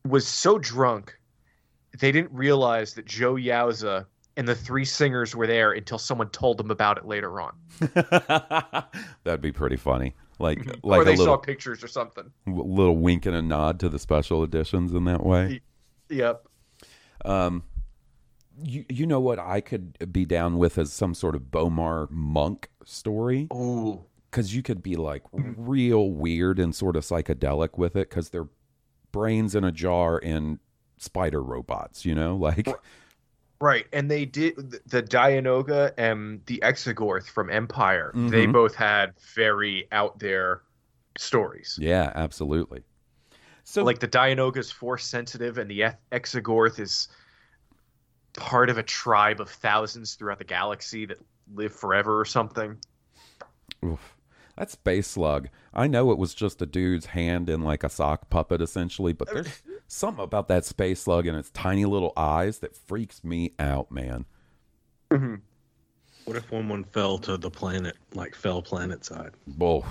was so drunk they didn't realize that Joh Yowza and the three singers were there until someone told them about it later on. [LAUGHS] That'd be pretty funny. Like, or like a they saw little, pictures or something. A little wink and a nod to the special editions in that way. Yep. Um, you you know what I could be down with as some sort of B'omarr monk story. Ooh, because you could be like real weird and sort of psychedelic with it because they're brains in a jar and spider robots. You know, [LAUGHS] like Right, and they did the Dianoga and the Exegorth from Empire. They Mhm. both had very out there stories. yeah, absolutely. So like the Dianoga is force sensitive, and the Ex- Exegorth is part of a tribe of thousands throughout the galaxy that live forever or something. Oof. That space slug. I know it was just a dude's hand in like a sock puppet, essentially, but there's [LAUGHS] something about that space slug and its tiny little eyes that freaks me out, man. Mm-hmm. What if one one fell to the planet, like fell planet side? Whoa.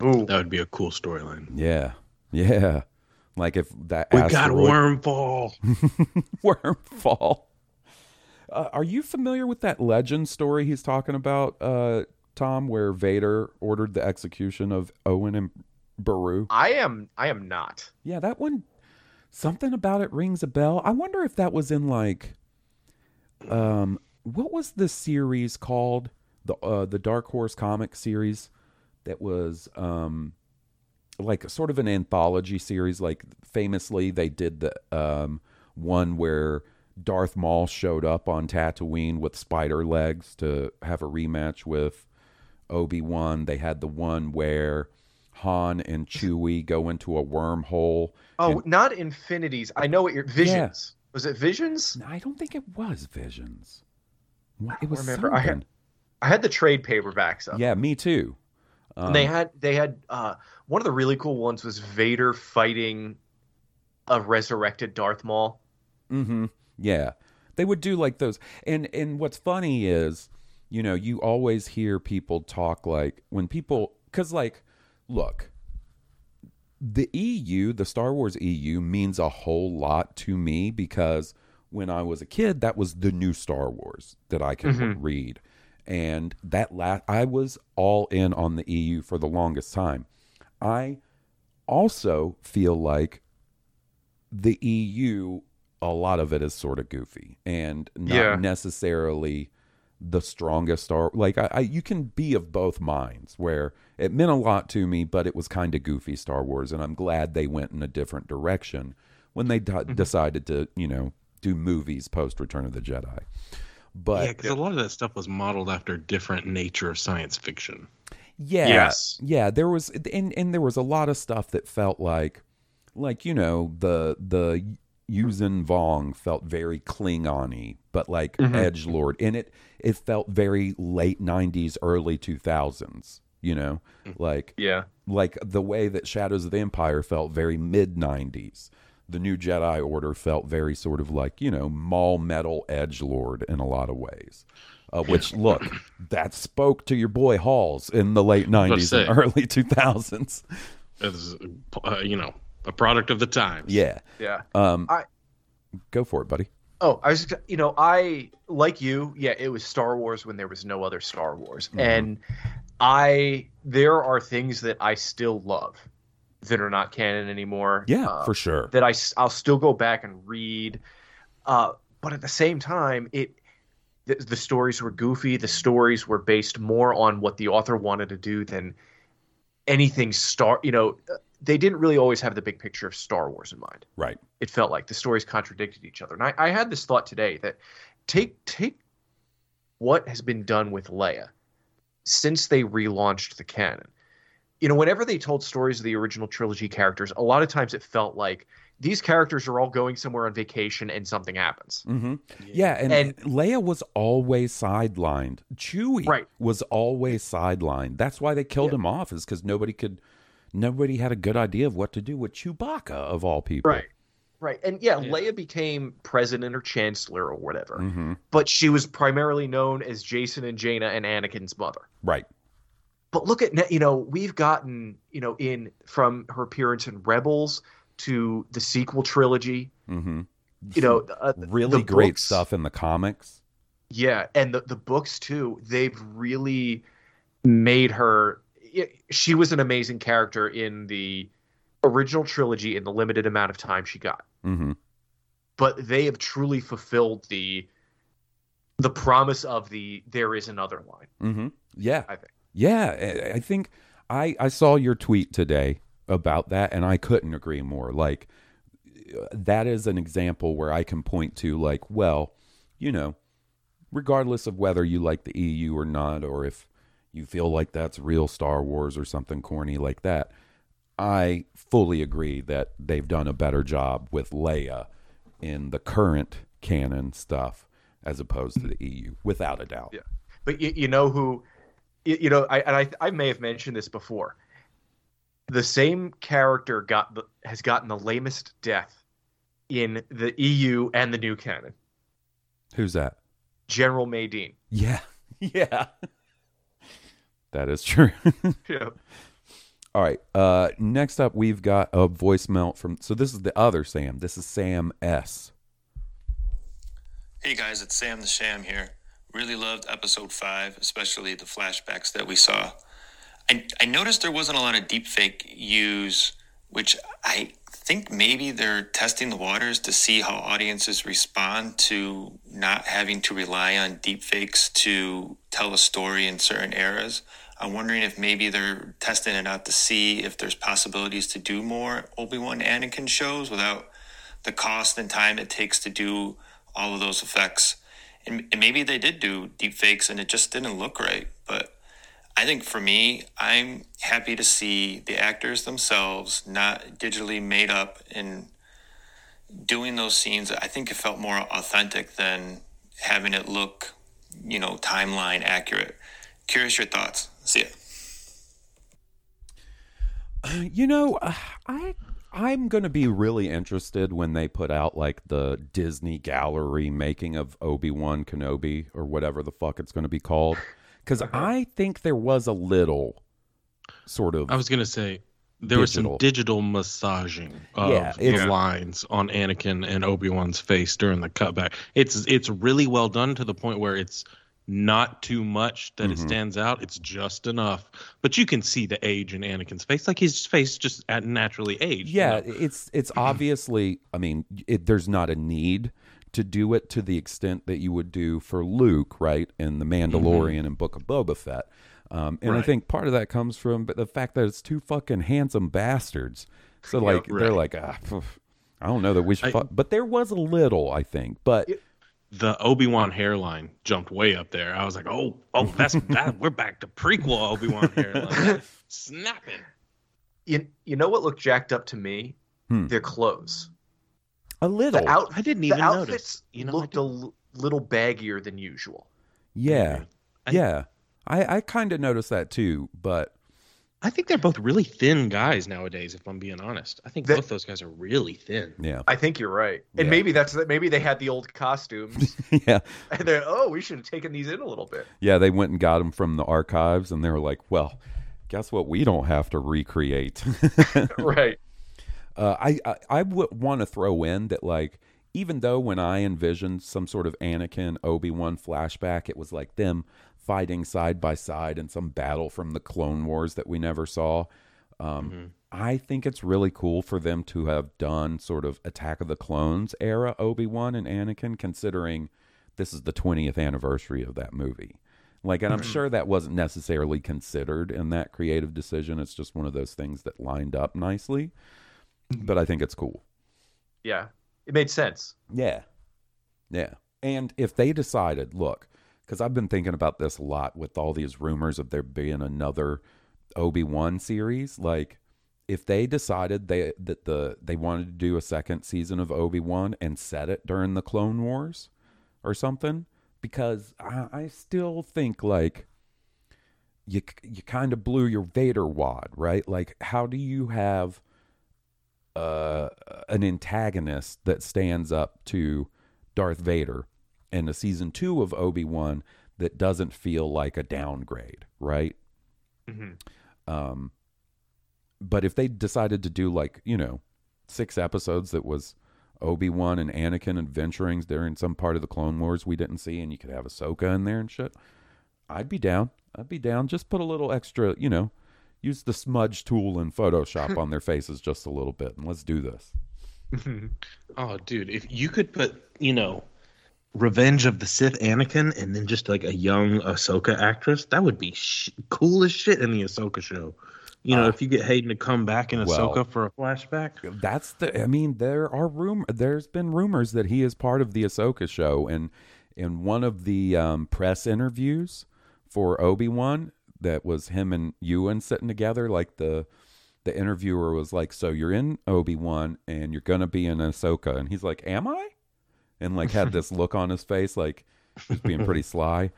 Ooh. That would be a cool storyline. Yeah. Yeah. Like if that We got wormfall. [LAUGHS] Wormfall. Uh, are you familiar with that legend story he's talking about, uh, Tom, where Vader ordered the execution of Owen and Beru? I am. I am not. Yeah, that one. Something about it rings a bell. I wonder if that was in like, um, what was the series called? The uh, the Dark Horse comic series that was um, like sort of an anthology series. Like famously, they did the um one where Darth Maul showed up on Tatooine with spider legs to have a rematch with Obi Wan. They had the one where Han and Chewie [LAUGHS] go into a wormhole. Oh, not Infinities. I know what you're. Visions. Was it Visions? I don't think it was Visions. What- It was remember. I had, I had the trade paperbacks up. Yeah, me too. And they Um, had they had uh, one of the really cool ones was Vader fighting a resurrected Darth Maul. Mm-hmm. Yeah, they would do like those. And and what's funny is, you know, you always hear people talk like when people because like, look, the EU, the Star Wars EU, means a whole lot to me because when I was a kid, that was the new Star Wars that I could Mhm. read, and that last, I was all in on the EU for the longest time. I also feel like the EU, a lot of it is sort of goofy and not Yeah. necessarily the strongest Star. Like I, I, you can be of both minds. Where it meant a lot to me, but it was kind of goofy Star Wars, and I'm glad they went in a different direction when they d- mm-hmm. decided to, you know, do movies post Return of the Jedi. But yeah, because a lot of that stuff was modeled after different nature of science fiction. Yeah. Yes. Yeah, there was and and there was a lot of stuff that felt like like you know, the the Yuuzhan Vong felt very Klingon-y, but like Mhm. edge lord and it it felt very late 90s early 2000s, you know? Like Yeah. like the way that Shadows of the Empire felt very mid 90s. The new Jedi Order felt very sort of like, you know, mall metal edge lord in a lot of ways. Uh, which, look, [CLEARS THROAT] that spoke to your boy Halls in the late was about to 90s and early 2000s. As uh, you know, a product of the times. Yeah. Yeah. Um, I- go for it, buddy. Oh, I was, you know, I like you. Yeah, it was Star Wars when there was no other Star Wars, Mhm. and I there are things that I still love that are not canon anymore. Yeah, uh, for sure. that I I will still go back and read. Uh, but at the same time, it the, the stories were goofy. The stories were based more on what the author wanted to do than anything Star. You know, uh, they didn't really always have the big picture of Star Wars in mind Right. it felt like the stories contradicted each other. And I, I had this thought today that take take what has been done with Leia since they relaunched the canon. You know, whenever they told stories of the original trilogy characters, a lot of times it felt like these characters are all going somewhere on vacation and something happens. hmm Yeah, and, And- Leia was always sidelined. Chewie Right. was always sidelined. That's why they killed him off, is because nobody could, nobody had a good idea of what to do with Chewbacca of all people. Right. Right. And yeah, Leia became president or chancellor or whatever, hmm but she was primarily known as Jacen and Jaina and Anakin's mother. Right. but look at you know we've gotten you know in from her appearance in rebels to the sequel trilogy. Hmm you know uh, Really the great books- stuff in the comics. yeah and the, the books too. They've really made her she was an amazing character in the original trilogy in the limited amount of time she got. Hmm but they have truly fulfilled the the promise of the there is another line hmm Yeah. i think. Yeah, I think I I saw your tweet today about that, and I couldn't agree more. Like that is an example where I can point to, like, well, you know, regardless of whether you like the EU or not, or if you feel like that's real Star Wars or something corny like that, I fully agree that they've done a better job with Leia in the current canon stuff as opposed to the EU, without a doubt. Yeah. But you, you know who, you, you know, I and I I may have mentioned this before. The same character got the has gotten the lamest death in the EU and the new canon. Who's that? General Madine. Yeah. [LAUGHS] Yeah. [LAUGHS] That is true. [LAUGHS] Yeah. All right. Uh next up we've got a voicemail from so this is the other Sam. This is Sam S. Hey guys, it's Sam the Sham here. Really loved episode 5, especially the flashbacks that we saw. I, I noticed there wasn't a lot of deepfake use, which I think maybe they're testing the waters to see how audiences respond to not having to rely on deepfakes to tell a story in certain eras. I'm wondering if maybe they're testing it out to see if there's possibilities to do more Obi-Wan Anakin shows without the cost and time it takes to do all of those effects. And, and maybe they did do deepfakes and it just didn't look right. But I think for me, I'm happy to see the actors themselves not digitally made up and doing those scenes. I think it felt more authentic than having it look, you know, timeline accurate. Curious your thoughts. See ya. [SIGHS] You know, [SIGHS] I I'm going to be really interested when they put out like the Disney Gallery making of Obi-Wan Kenobi or whatever the fuck it's going to be called cuz I think there was a little sort of I was gonna say there was some digital massaging of Yeah, the lines on Anakin and Obi Wan's face during the cutback. It's it's really well done to the point where it's not too much that it Mhm. stands out. It's just enough, but you can see the age in Anakin's face. Like his face just at naturally aged. you Yeah, know? it's it's [CLEARS THROAT] obviously. I mean, it, there's not a need to do it to the extent that you would do for Luke, right, in the Mandalorian and Book of Boba Fett. Um, and I think part of that comes from the fact that it's two fucking handsome bastards. So Yeah, like they're like, ah, I don't know that we should, I- fuck. but there was a little, I think, but the Obi Wan hairline jumped way up there. I was like, oh, oh, that's [LAUGHS] that. We're back to prequel Obi Wan hairline. [LAUGHS] Snapping. You, you know what looked jacked up to me? Hmm. Their clothes. A little, The out, I didn't the even outfits notice. You know, looked a l- little baggier than usual. yeah, I- yeah. I I kind of noticed that too, but I think they're both really thin guys nowadays. If I'm being honest, I think That- both those guys are really thin. yeah, I think you're right, and Yeah. maybe that's maybe they had the old costumes, [LAUGHS] yeah. and they're oh, we should have taken these in a little bit. Yeah, they went and got them from the archives, and they were like, "Well, guess what? We don't have to recreate." [LAUGHS] [LAUGHS] right. Uh, I I, I would want to throw in that, like, even though when I envisioned some sort of Anakin Obi Wan flashback, it was like them fighting side by side in some battle from the Clone Wars that we never saw. Um, I think it's really cool for them to have done sort of Attack of the Clones era Obi Wan and Anakin, considering this is the 20th anniversary of that movie. Like, and I'm sure that wasn't necessarily considered in that creative decision. It's just one of those things that lined up nicely. But I think it's cool. Yeah, it made sense. Yeah. Yeah. And if they decided, look, because I've been thinking about this a lot with all these rumors of there being another Obi Wan series, like if they decided they that the they wanted to do a second season of Obi Wan and set it during the Clone Wars or something, because I, I still think like you you kind of blew your Vader wad, right? Like, how do you have uh, an antagonist that stands up to Darth Vader and a season two of Obi Wan that doesn't feel like a downgrade, right? Um, but if they decided to do like you know six episodes that was Obi Wan and Anakin adventuring during some part of the Clone Wars we didn't see, and you could have Ahsoka in there and shit, I'd be down. I'd be down. Just put a little extra, you know, use the smudge tool in Photoshop [LAUGHS] on their faces just a little bit, and let's do this. [LAUGHS] Oh, dude, if you could put, you know, Revenge of the Sith Anakin and then just like a young Ahsoka actress, that would be sh- cool as shit in the Ahsoka show. You know, Uh, if you get Hayden to come back in well- Ahsoka for a flashback. That's the. I mean, there are rumor. There's been rumors that he is part of the Ahsoka show, and in one of the um, press interviews for Obi Wan, that was him and Ewan sitting together. Like the the interviewer was like, "So you're in Obi Wan, and you're gonna be in Ahsoka," and he's like, "Am I?" And like had this look on his face, like he's being pretty [LAUGHS] sly.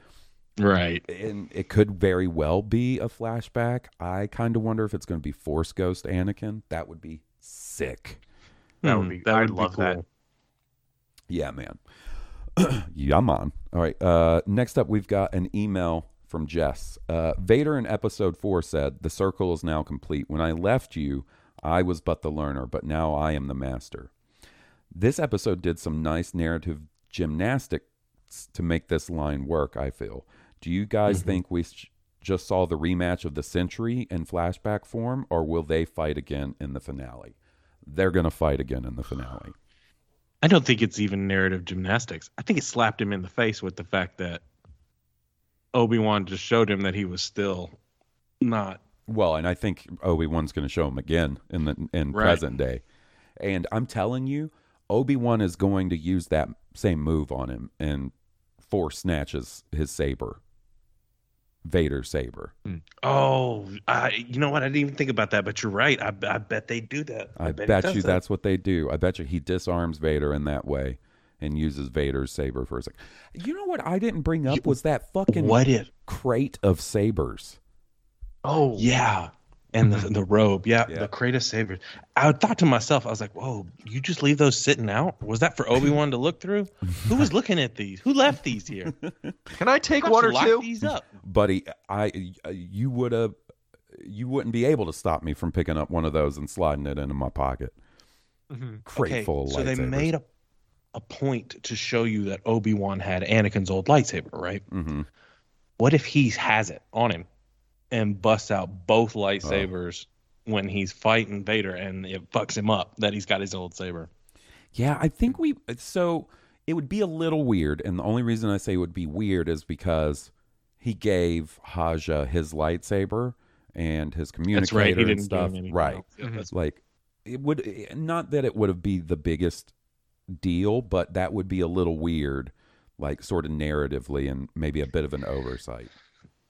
Right. and it could very well be a flashback. I kind of wonder if it's going to be Force Ghost Anakin. That would be sick. That would Hmm, be. that I'd would be love that. Yeah, man. [CLEARS THROAT] yeah, man. All right. Uh, next up, we've got an email from Jess. Uh, Vader in episode four said, The circle is now complete. When I left you, I was but the learner, but now I am the master. This episode did some nice narrative gymnastics to make this line work, I feel. Do you guys think we sh- just saw the rematch of the century in flashback form, or will they fight again in the finale? They're going to fight again in the finale. I don't think it's even narrative gymnastics. I think it slapped him in the face with the fact that Obi Wan just showed him that he was still not. Well, and I think Obi Wan's going to show him again in the in Right. present day, and I'm telling you, Obi Wan is going to use that same move on him and force snatches his saber. Vader saber. Hmm. Oh, I, you know what? I didn't even think about that, but you're right. I, I bet they do that. I, bet, bet, you that. that's what they do. I bet you he disarms Vader in that way and uses Vader's saber for a second. You know what I didn't bring up was that fucking What if? crate of sabers. Oh, Yeah. And the, the robe, yeah, [LAUGHS] Yeah. the crate of sabers. I thought to myself, I was like, "Whoa, you just leave those sitting out? Was that for Obi Wan to look through? Who was looking at these? Who left these here? [LAUGHS] Can I take one or two? these up. Buddy, I you would have you wouldn't be able to stop me from picking up one of those and sliding it into my pocket. Mm-hmm. Crate Okay, full of so they made a a point to show you that Obi Wan had Anakin's old lightsaber, right? hmm What if he has it on him and busts out both Oh. lightsabers when he's fighting Vader and it fucks him up that he's got his old saber? Yeah, I think we so it would be a little weird, and the only reason I say it would be weird is because he gave Haja his lightsaber and his communicator That's right. He and didn't stuff. right. Yeah, that's- Like it would not that it would have be the biggest deal, but that would be a little weird, like sort of narratively and maybe a bit of an oversight.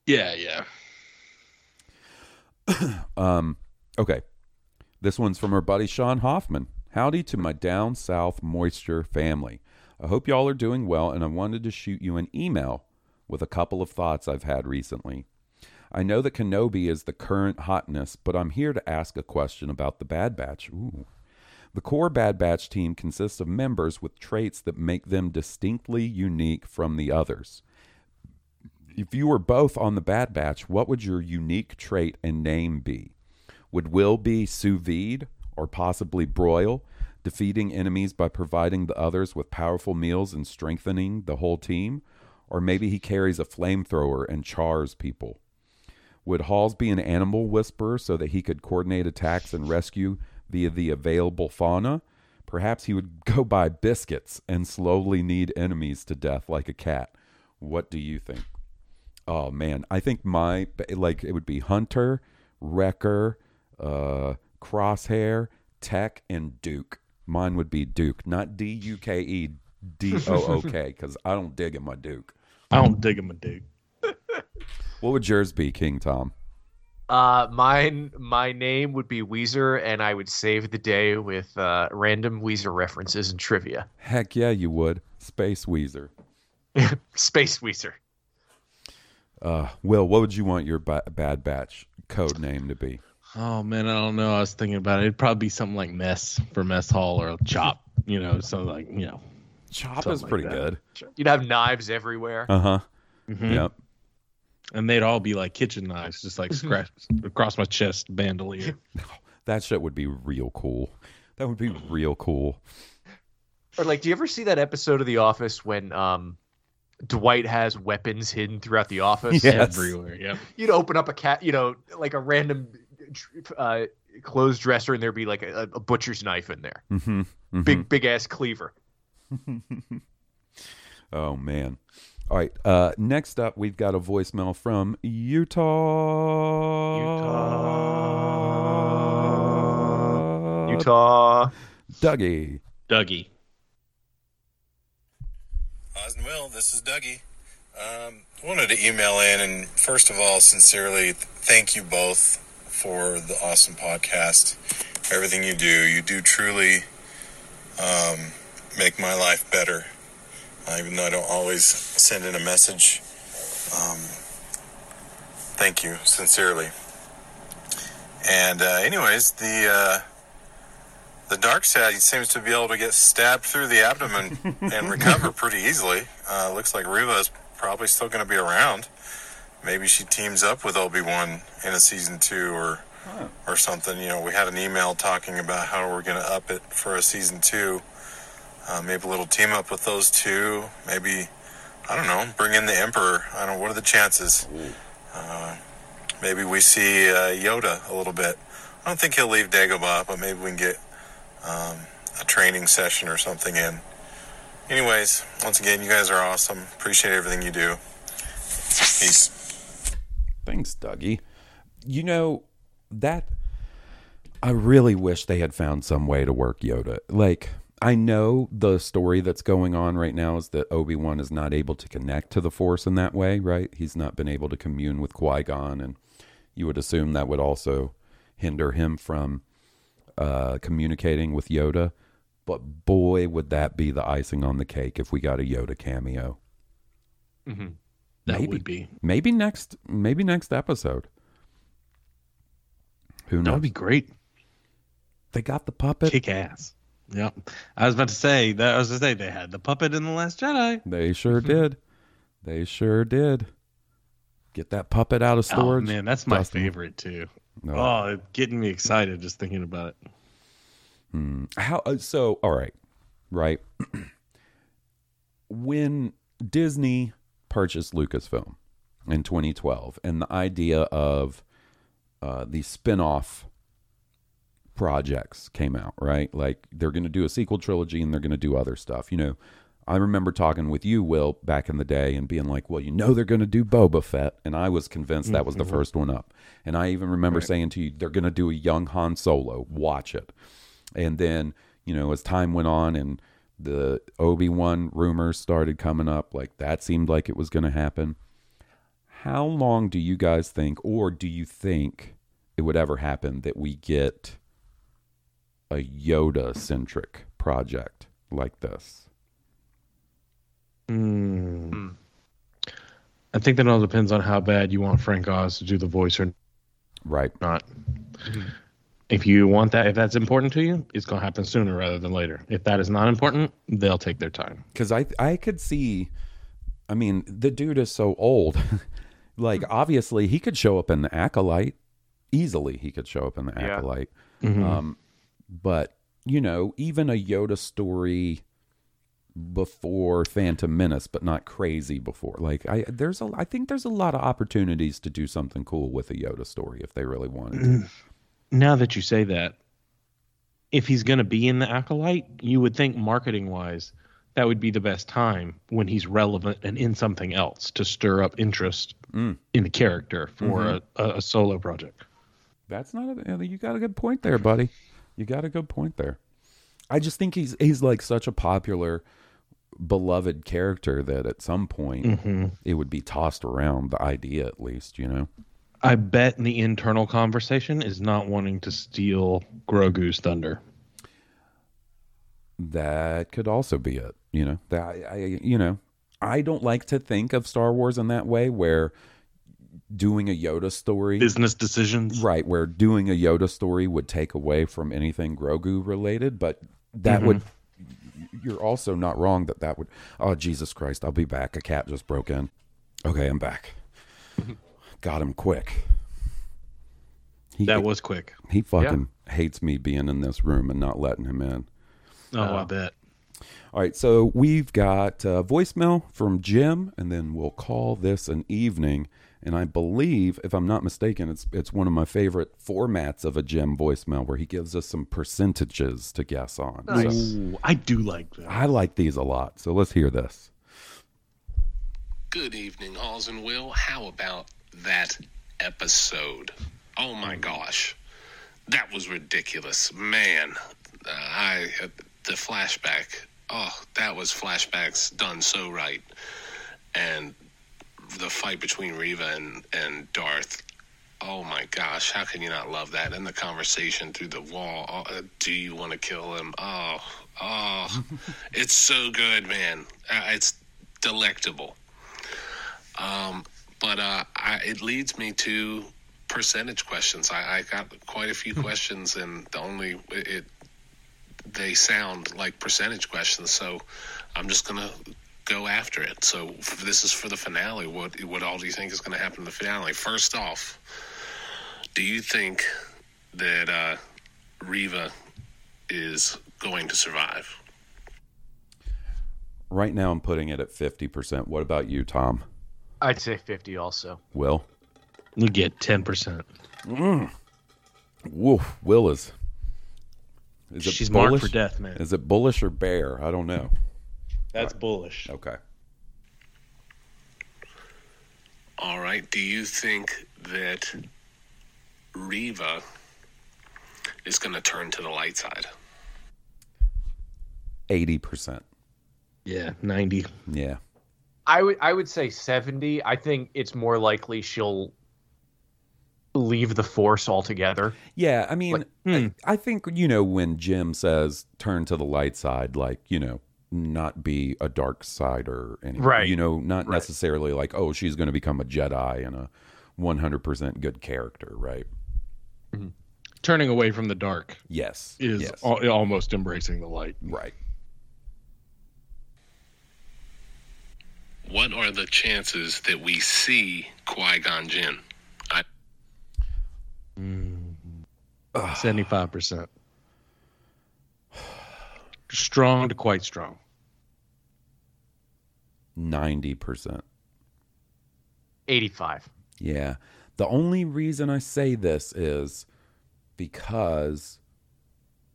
yeah, yeah. [CLEARS THROAT] Um, okay. This one's from our buddy Sean Hoffman. Howdy to my down south moisture family. I hope y'all are doing well, and I wanted to shoot you an email with a couple of thoughts I've had recently. I know that Kenobi is the current hotness, but I'm here to ask a question about the Bad Batch. Ooh. The core Bad Batch team consists of members with traits that make them distinctly unique from the others. If you were both on the Bad Batch, what would your unique trait and name be? Would Will be sous vide or possibly broil, defeating enemies by providing the others with powerful meals and strengthening the whole team? Or maybe he carries a flamethrower and chars people. Would Halls be an animal whisperer so that he could coordinate attacks and rescue via the available fauna? Perhaps he would go [LAUGHS] buy biscuits and slowly knead enemies to death like a cat. What do you think? Oh man, I think my like it would be Hunter, Wrecker, uh, Crosshair, Tech, and Duke. Mine would be Duke, not D U K E D O O K, [LAUGHS] because I don't dig in my Duke. I don't dig him a Duke. What would yours be, King Tom? Uh, mine, my name would be Weezer, and I would save the day with uh, random Weezer references and trivia. Heck yeah, you would. Space Weezer. [LAUGHS] Space Weezer. Uh, Will, what would you want your ba- Bad Batch code name to be? Oh man, I don't know. I was thinking about it. It'd probably be something like mess for mess hall or chop. You know, something like you know. Chop Something is pretty that. good. You'd have knives everywhere. Uh huh. Mm-hmm. Yep. And they'd all be like kitchen knives, just like scratch across my chest, bandolier. [LAUGHS] That shit would be real cool. That would be real cool. Or like, do you ever see that episode of The Office when um, Dwight has weapons hidden throughout the office? Yes. Everywhere. Yep. You'd open up a cat, you know, like a random uh, clothes dresser, and there'd be like a, a butcher's knife in there, Mm-hmm. big big ass cleaver. [LAUGHS] Oh man. All right. Uh, next up, we've got a voicemail from Utah. Utah. Utah. Dougie. Dougie. Oz and Will, this is Dougie. Um, wanted to email in and first of all, sincerely thank you both for the awesome podcast. Everything you do, you do truly um, make my life better. Uh, even though I don't always send in a message. Um, thank you, sincerely. And uh, anyways, the uh, the dark side seems to be able to get stabbed through the abdomen [LAUGHS] and recover pretty easily. Uh, looks like Reva is probably still going to be around. Maybe she teams up with Obi Wan in a season two or or something. You know, we had an email talking about how we're going to up it for a season two. Uh, maybe a little team up with those two. Maybe I don't know. Bring in the Emperor. I don't. know. What are the chances? Uh, maybe we see uh, Yoda a little bit. I don't think he'll leave Dagobah, but maybe we can get um, a training session or something in. Anyways, once again, you guys are awesome. Appreciate everything you do. Peace. Thanks, Dougie. You know that I really wish they had found some way to work Yoda. Like I know the story that's going on right now is that Obi Wan is not able to connect to the Force in that way, right? He's not been able to commune with Qui Gon, and you would assume that would also hinder him from uh, communicating with Yoda. But boy, would that be the icing on the cake if we got a Yoda cameo. Mm-hmm. That maybe, would be. maybe next maybe next episode. Who knows? That would be great. They got the puppet. Kick ass. Yep. I was about to say that. I was going to say they had the puppet in the Last Jedi. They sure did. They sure did. Get that puppet out of storage. Oh man, that's my Dustin. favorite too. No. Oh, it's getting me excited just thinking about it. Hmm. How uh, so? All right, right. [CLEARS THROAT] when Disney purchased Lucasfilm in 2012, and the idea of uh, these spin-off projects came out, right? Like they're going to do a sequel trilogy and they're going to do other stuff. You know, I remember talking with you, Will, back in the day, and being like, "Well, you know, they're going to do Boba Fett," and I was convinced that was the Mhm. first one up. And I even remember Right. saying to you, "They're going to do a young Han Solo. Watch it." And then, you know, as time went on and the Obi Wan rumors started coming up, like that seemed like it was going to happen. How long do you guys think, or do you think it would ever happen that we get a Yoda centric project like this? Hmm. I think that all depends on how bad you want Frank Oz to do the voice or Right. not. If you want that, if that's important to you, it's going to happen sooner rather than later. If that is not important, they'll take their time. Because I I could see, I mean, the dude is so old. [LAUGHS] like obviously he could show up in the acolyte easily. He could show up in the Yeah. acolyte. Mhm. Um, but you know, even a Yoda story before Phantom Menace, but not crazy before. Like I there's a I think there's a lot of opportunities to do something cool with a Yoda story if they really wanted to. [CLEARS THROAT] Now that you say that, if he's going to be in the acolyte, you would think marketing wise, that would be the best time when he's relevant and in something else to stir up interest Mm. in the character for Mhm. a, a, a solo project. That's not a, you got a good point there, buddy. You got a good point there. I just think he's he's like such a popular beloved character that at some point Mhm. it would be tossed around the idea at least, you know. I bet the internal conversation is not wanting to steal Grogu's thunder. That could also be it, you know. That I, I you know, I don't like to think of Star Wars in that way where doing a Yoda story Business decisions. right where doing a Yoda story would take away from anything Grogu related, but that would mm-hmm. you're also not wrong that that would oh Jesus Christ, I'll be back. A cat just broke in. Okay, I'm back. Mm-hmm. Got him quick. He, That was quick. he fucking hates me being in this room and not letting him in. Oh, I uh-huh. bet. All right, so we've got uh, voicemail from Jim, and then we'll call this an evening. And I believe, if I'm not mistaken, it's it's one of my favorite formats of a Jim voicemail, where he gives us some percentages to guess on. So Ooh, I do like that. I like these a lot. So let's hear this. Good evening, Halls and Will. How about that episode? Oh my gosh, that was ridiculous, man. Uh, I uh, the flashback. Oh, that was flashbacks done so right, and the fight between Reva and and Darth. Oh my gosh, how can you not love that? And the conversation through the wall. Oh, uh, do you want to kill him? Oh, oh, [LAUGHS] it's so good, man. Uh, it's delectable. Um, but uh, I, it leads me to percentage questions. I, I got quite a few questions, and the only it they sound like percentage questions. So I'm just gonna go after it. So this is for the finale. What what all do you think is going to happen in the finale? First off, do you think that uh, Reva is going to survive? Right now, I'm putting it at fifty percent. What about you, Tom? I'd say 50 also. Will? You get ten percent. Mm. Woof. Will is. Is it She's marked bullish? for death, man. Is it bullish or bear? I don't know. That's bullish. Okay. All right. Do you think that Reva is going to turn to the light side? eighty percent. Yeah, ninety. Yeah. I would I would say seventy. I think it's more likely she'll leave the force altogether. Yeah, I mean, I, hmm. I think you know when Jim says turn to the light side, like you know, not be a dark side or any, Right. You know, not necessarily like oh she's going to become a Jedi and a one hundred percent good character, right? Mm-hmm. Turning away from the dark Yes, is yes. al- almost embracing the light. Right. What are the chances that we see Qui Gon Jinn? I, mm-hmm. Seventy-five percent. Strong to quite strong. Ninety percent. Eighty-five. Yeah. The only reason I say this is because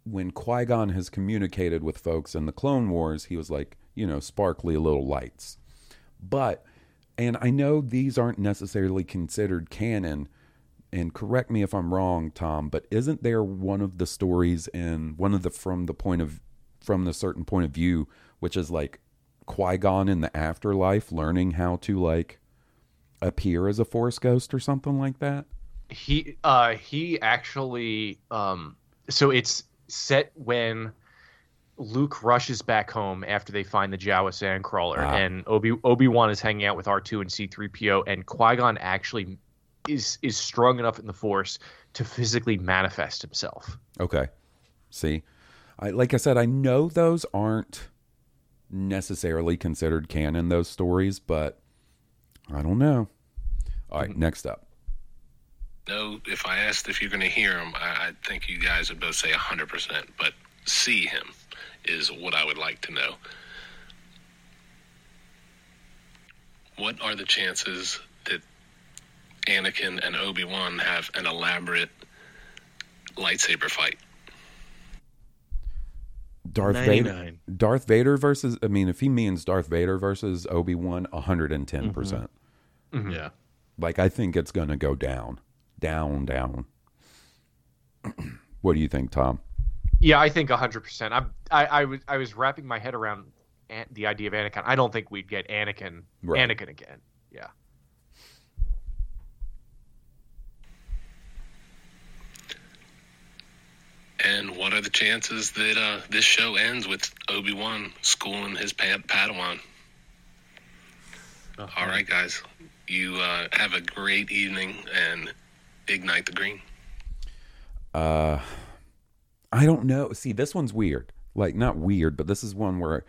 when Qui Gon has communicated with folks in the Clone Wars, he was like, you know, sparkly little lights. But, and I know these aren't necessarily considered canon, and correct me if I'm wrong, Tom, but isn't there one of the stories in one of the from the point of from the certain point of view, which is like Qui Gon in the afterlife learning how to like appear as a force ghost or something like that? He uh he actually um so it's set when Luke rushes back home after they find the Jawa sandcrawler Ah. and Obi Obi Wan is hanging out with R two and C three PO and Qui Gon actually is is strong enough in the Force to physically manifest himself. Okay. See, I like I said, I know those aren't necessarily considered canon. Those stories, but I don't know. All right, mm-hmm. next up. no, if I asked if you're going to hear him, I, I think you guys would both say 100%, but see him is what I would like to know. What are the chances that Anakin and Obi Wan have an elaborate lightsaber fight? Darth Vader. Darth Vader versus. I mean, if he means Darth Vader versus Obi Wan, hundred and ten mm-hmm. percent. Mm-hmm. Yeah. Like I think it's gonna go down, down, down. what do you think, Tom? Yeah, I think hundred percent. I I I was I was wrapping my head around An- the idea of Anakin. I don't think we'd get Anakin Right. Anakin again. Yeah. And what are the chances that uh, this show ends with Obi Wan schooling his pad- Padawan? All right, guys. You uh, have a great evening and ignite the green. Uh, I don't know. See, this one's weird. Like, not weird, but this is one where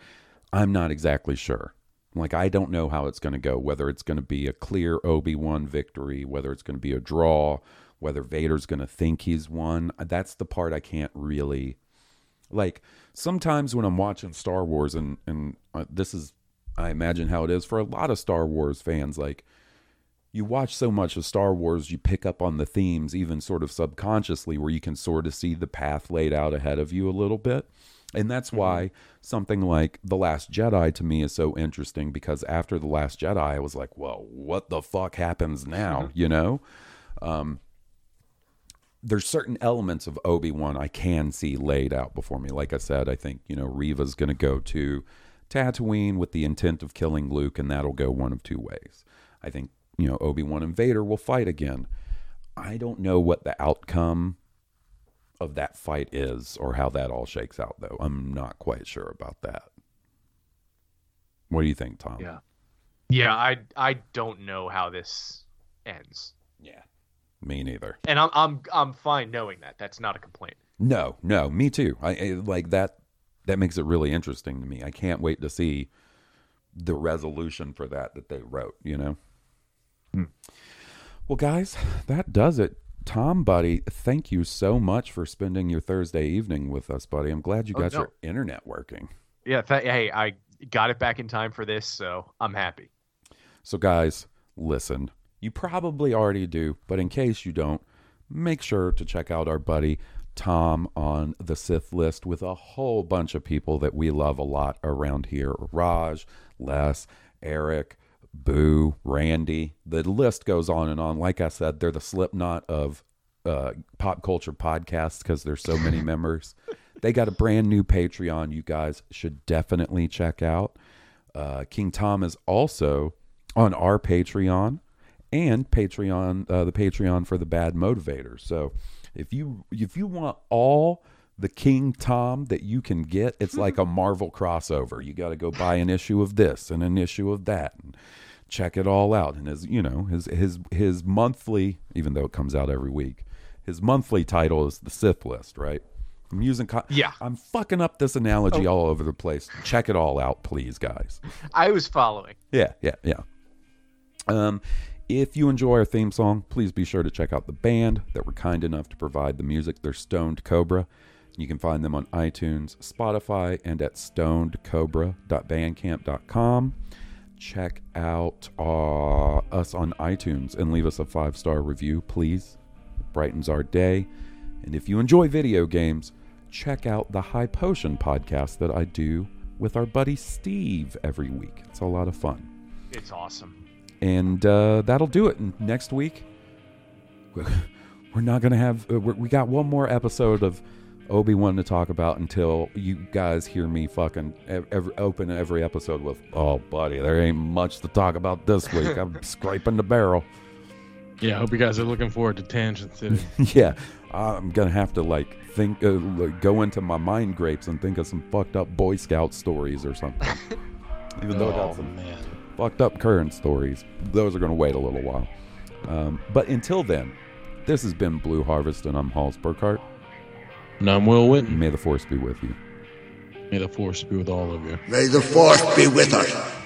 I'm not exactly sure. Like, I don't know how it's going to go. Whether it's going to be a clear Obi Wan victory, whether it's going to be a draw, whether Vader's going to think he's won. That's the part I can't really like. Sometimes when I'm watching Star Wars, and and uh, this is, I imagine how it is for a lot of Star Wars fans, like you watch so much of Star Wars, you pick up on the themes, even sort of subconsciously, where you can sort of see the path laid out ahead of you a little bit. And that's why something like The Last Jedi to me is so interesting because after The Last Jedi, I was like, well, what the fuck happens now? You know? Um, there's certain elements of Obi-Wan I can see laid out before me. Like I said, I think, you know, Reva's going to go to Tatooine with the intent of killing Luke, and that'll go one of two ways. I think, you know, Obi-Wan and Vader will fight again. I don't know what the outcome of that fight is or how that all shakes out, though. I'm not quite sure about that. What do you think, Tom? Yeah. Yeah, I I don't know how this ends. Yeah. Me neither. And I'm I'm I'm fine knowing that. That's not a complaint. No, no, me too. I, I like that. That makes it really interesting to me. I can't wait to see the resolution for that that they wrote. You know. Hmm. Well, guys, that does it. Tom, buddy, thank you so much for spending your Thursday evening with us, buddy. I'm glad you Oh, got no. your internet working. Yeah, th- hey, I got it back in time for this, so I'm happy. So, guys, listen. You probably already do, but in case you don't, make sure to check out our buddy Tom on the Sith list with a whole bunch of people that we love a lot around here Raj, Les, Eric, Boo, Randy. The list goes on and on. Like I said, they're the slipknot of uh, pop culture podcasts because there's so many [LAUGHS] members. they got a brand new Patreon. You guys should definitely check out. Uh, King Tom is also on our Patreon and Patreon, uh, the Patreon for the Bad Motivators. So if you if you want all the King Tom that you can get, it's like a Marvel crossover. You got to go buy an issue of this and an issue of that. And, check it all out and his you know his his his monthly even though it comes out every week his monthly title is the sith list right i'm using co- Yeah. i'm fucking up this analogy all over the place check it all out please guys I was following. yeah yeah yeah um if you enjoy our theme song please be sure to check out the band that were kind enough to provide the music they're stoned cobra you can find them on itunes spotify and at stonedcobra.bandcamp.com check out uh, us on iTunes and leave us a five star review, please. It brightens our day. And if you enjoy video games, check out the High Potion podcast that I do with our buddy Steve every week. It's a lot of fun. It's awesome. And uh, that'll do it. And next week, [LAUGHS] we're not going to have, uh, we're, we got one more episode of Obi Wan to talk about until you guys hear me fucking every, open every episode with, oh, buddy, there ain't much to talk about this week. I'm [LAUGHS] scraping the barrel. Yeah, I hope you guys are looking forward to Tangent City. [LAUGHS] yeah, I'm gonna have to like think, uh, like, go into my mind grapes and think of some fucked up Boy Scout stories or something. Even though I got Oh, some man. Fucked up current stories, those are gonna wait a little while. Um, but until then, this has been Blue Harvest, and I'm Halls Burkhart. And I'm Will Witten. May the Force be with you. May the force be with all of you. May the force be with us.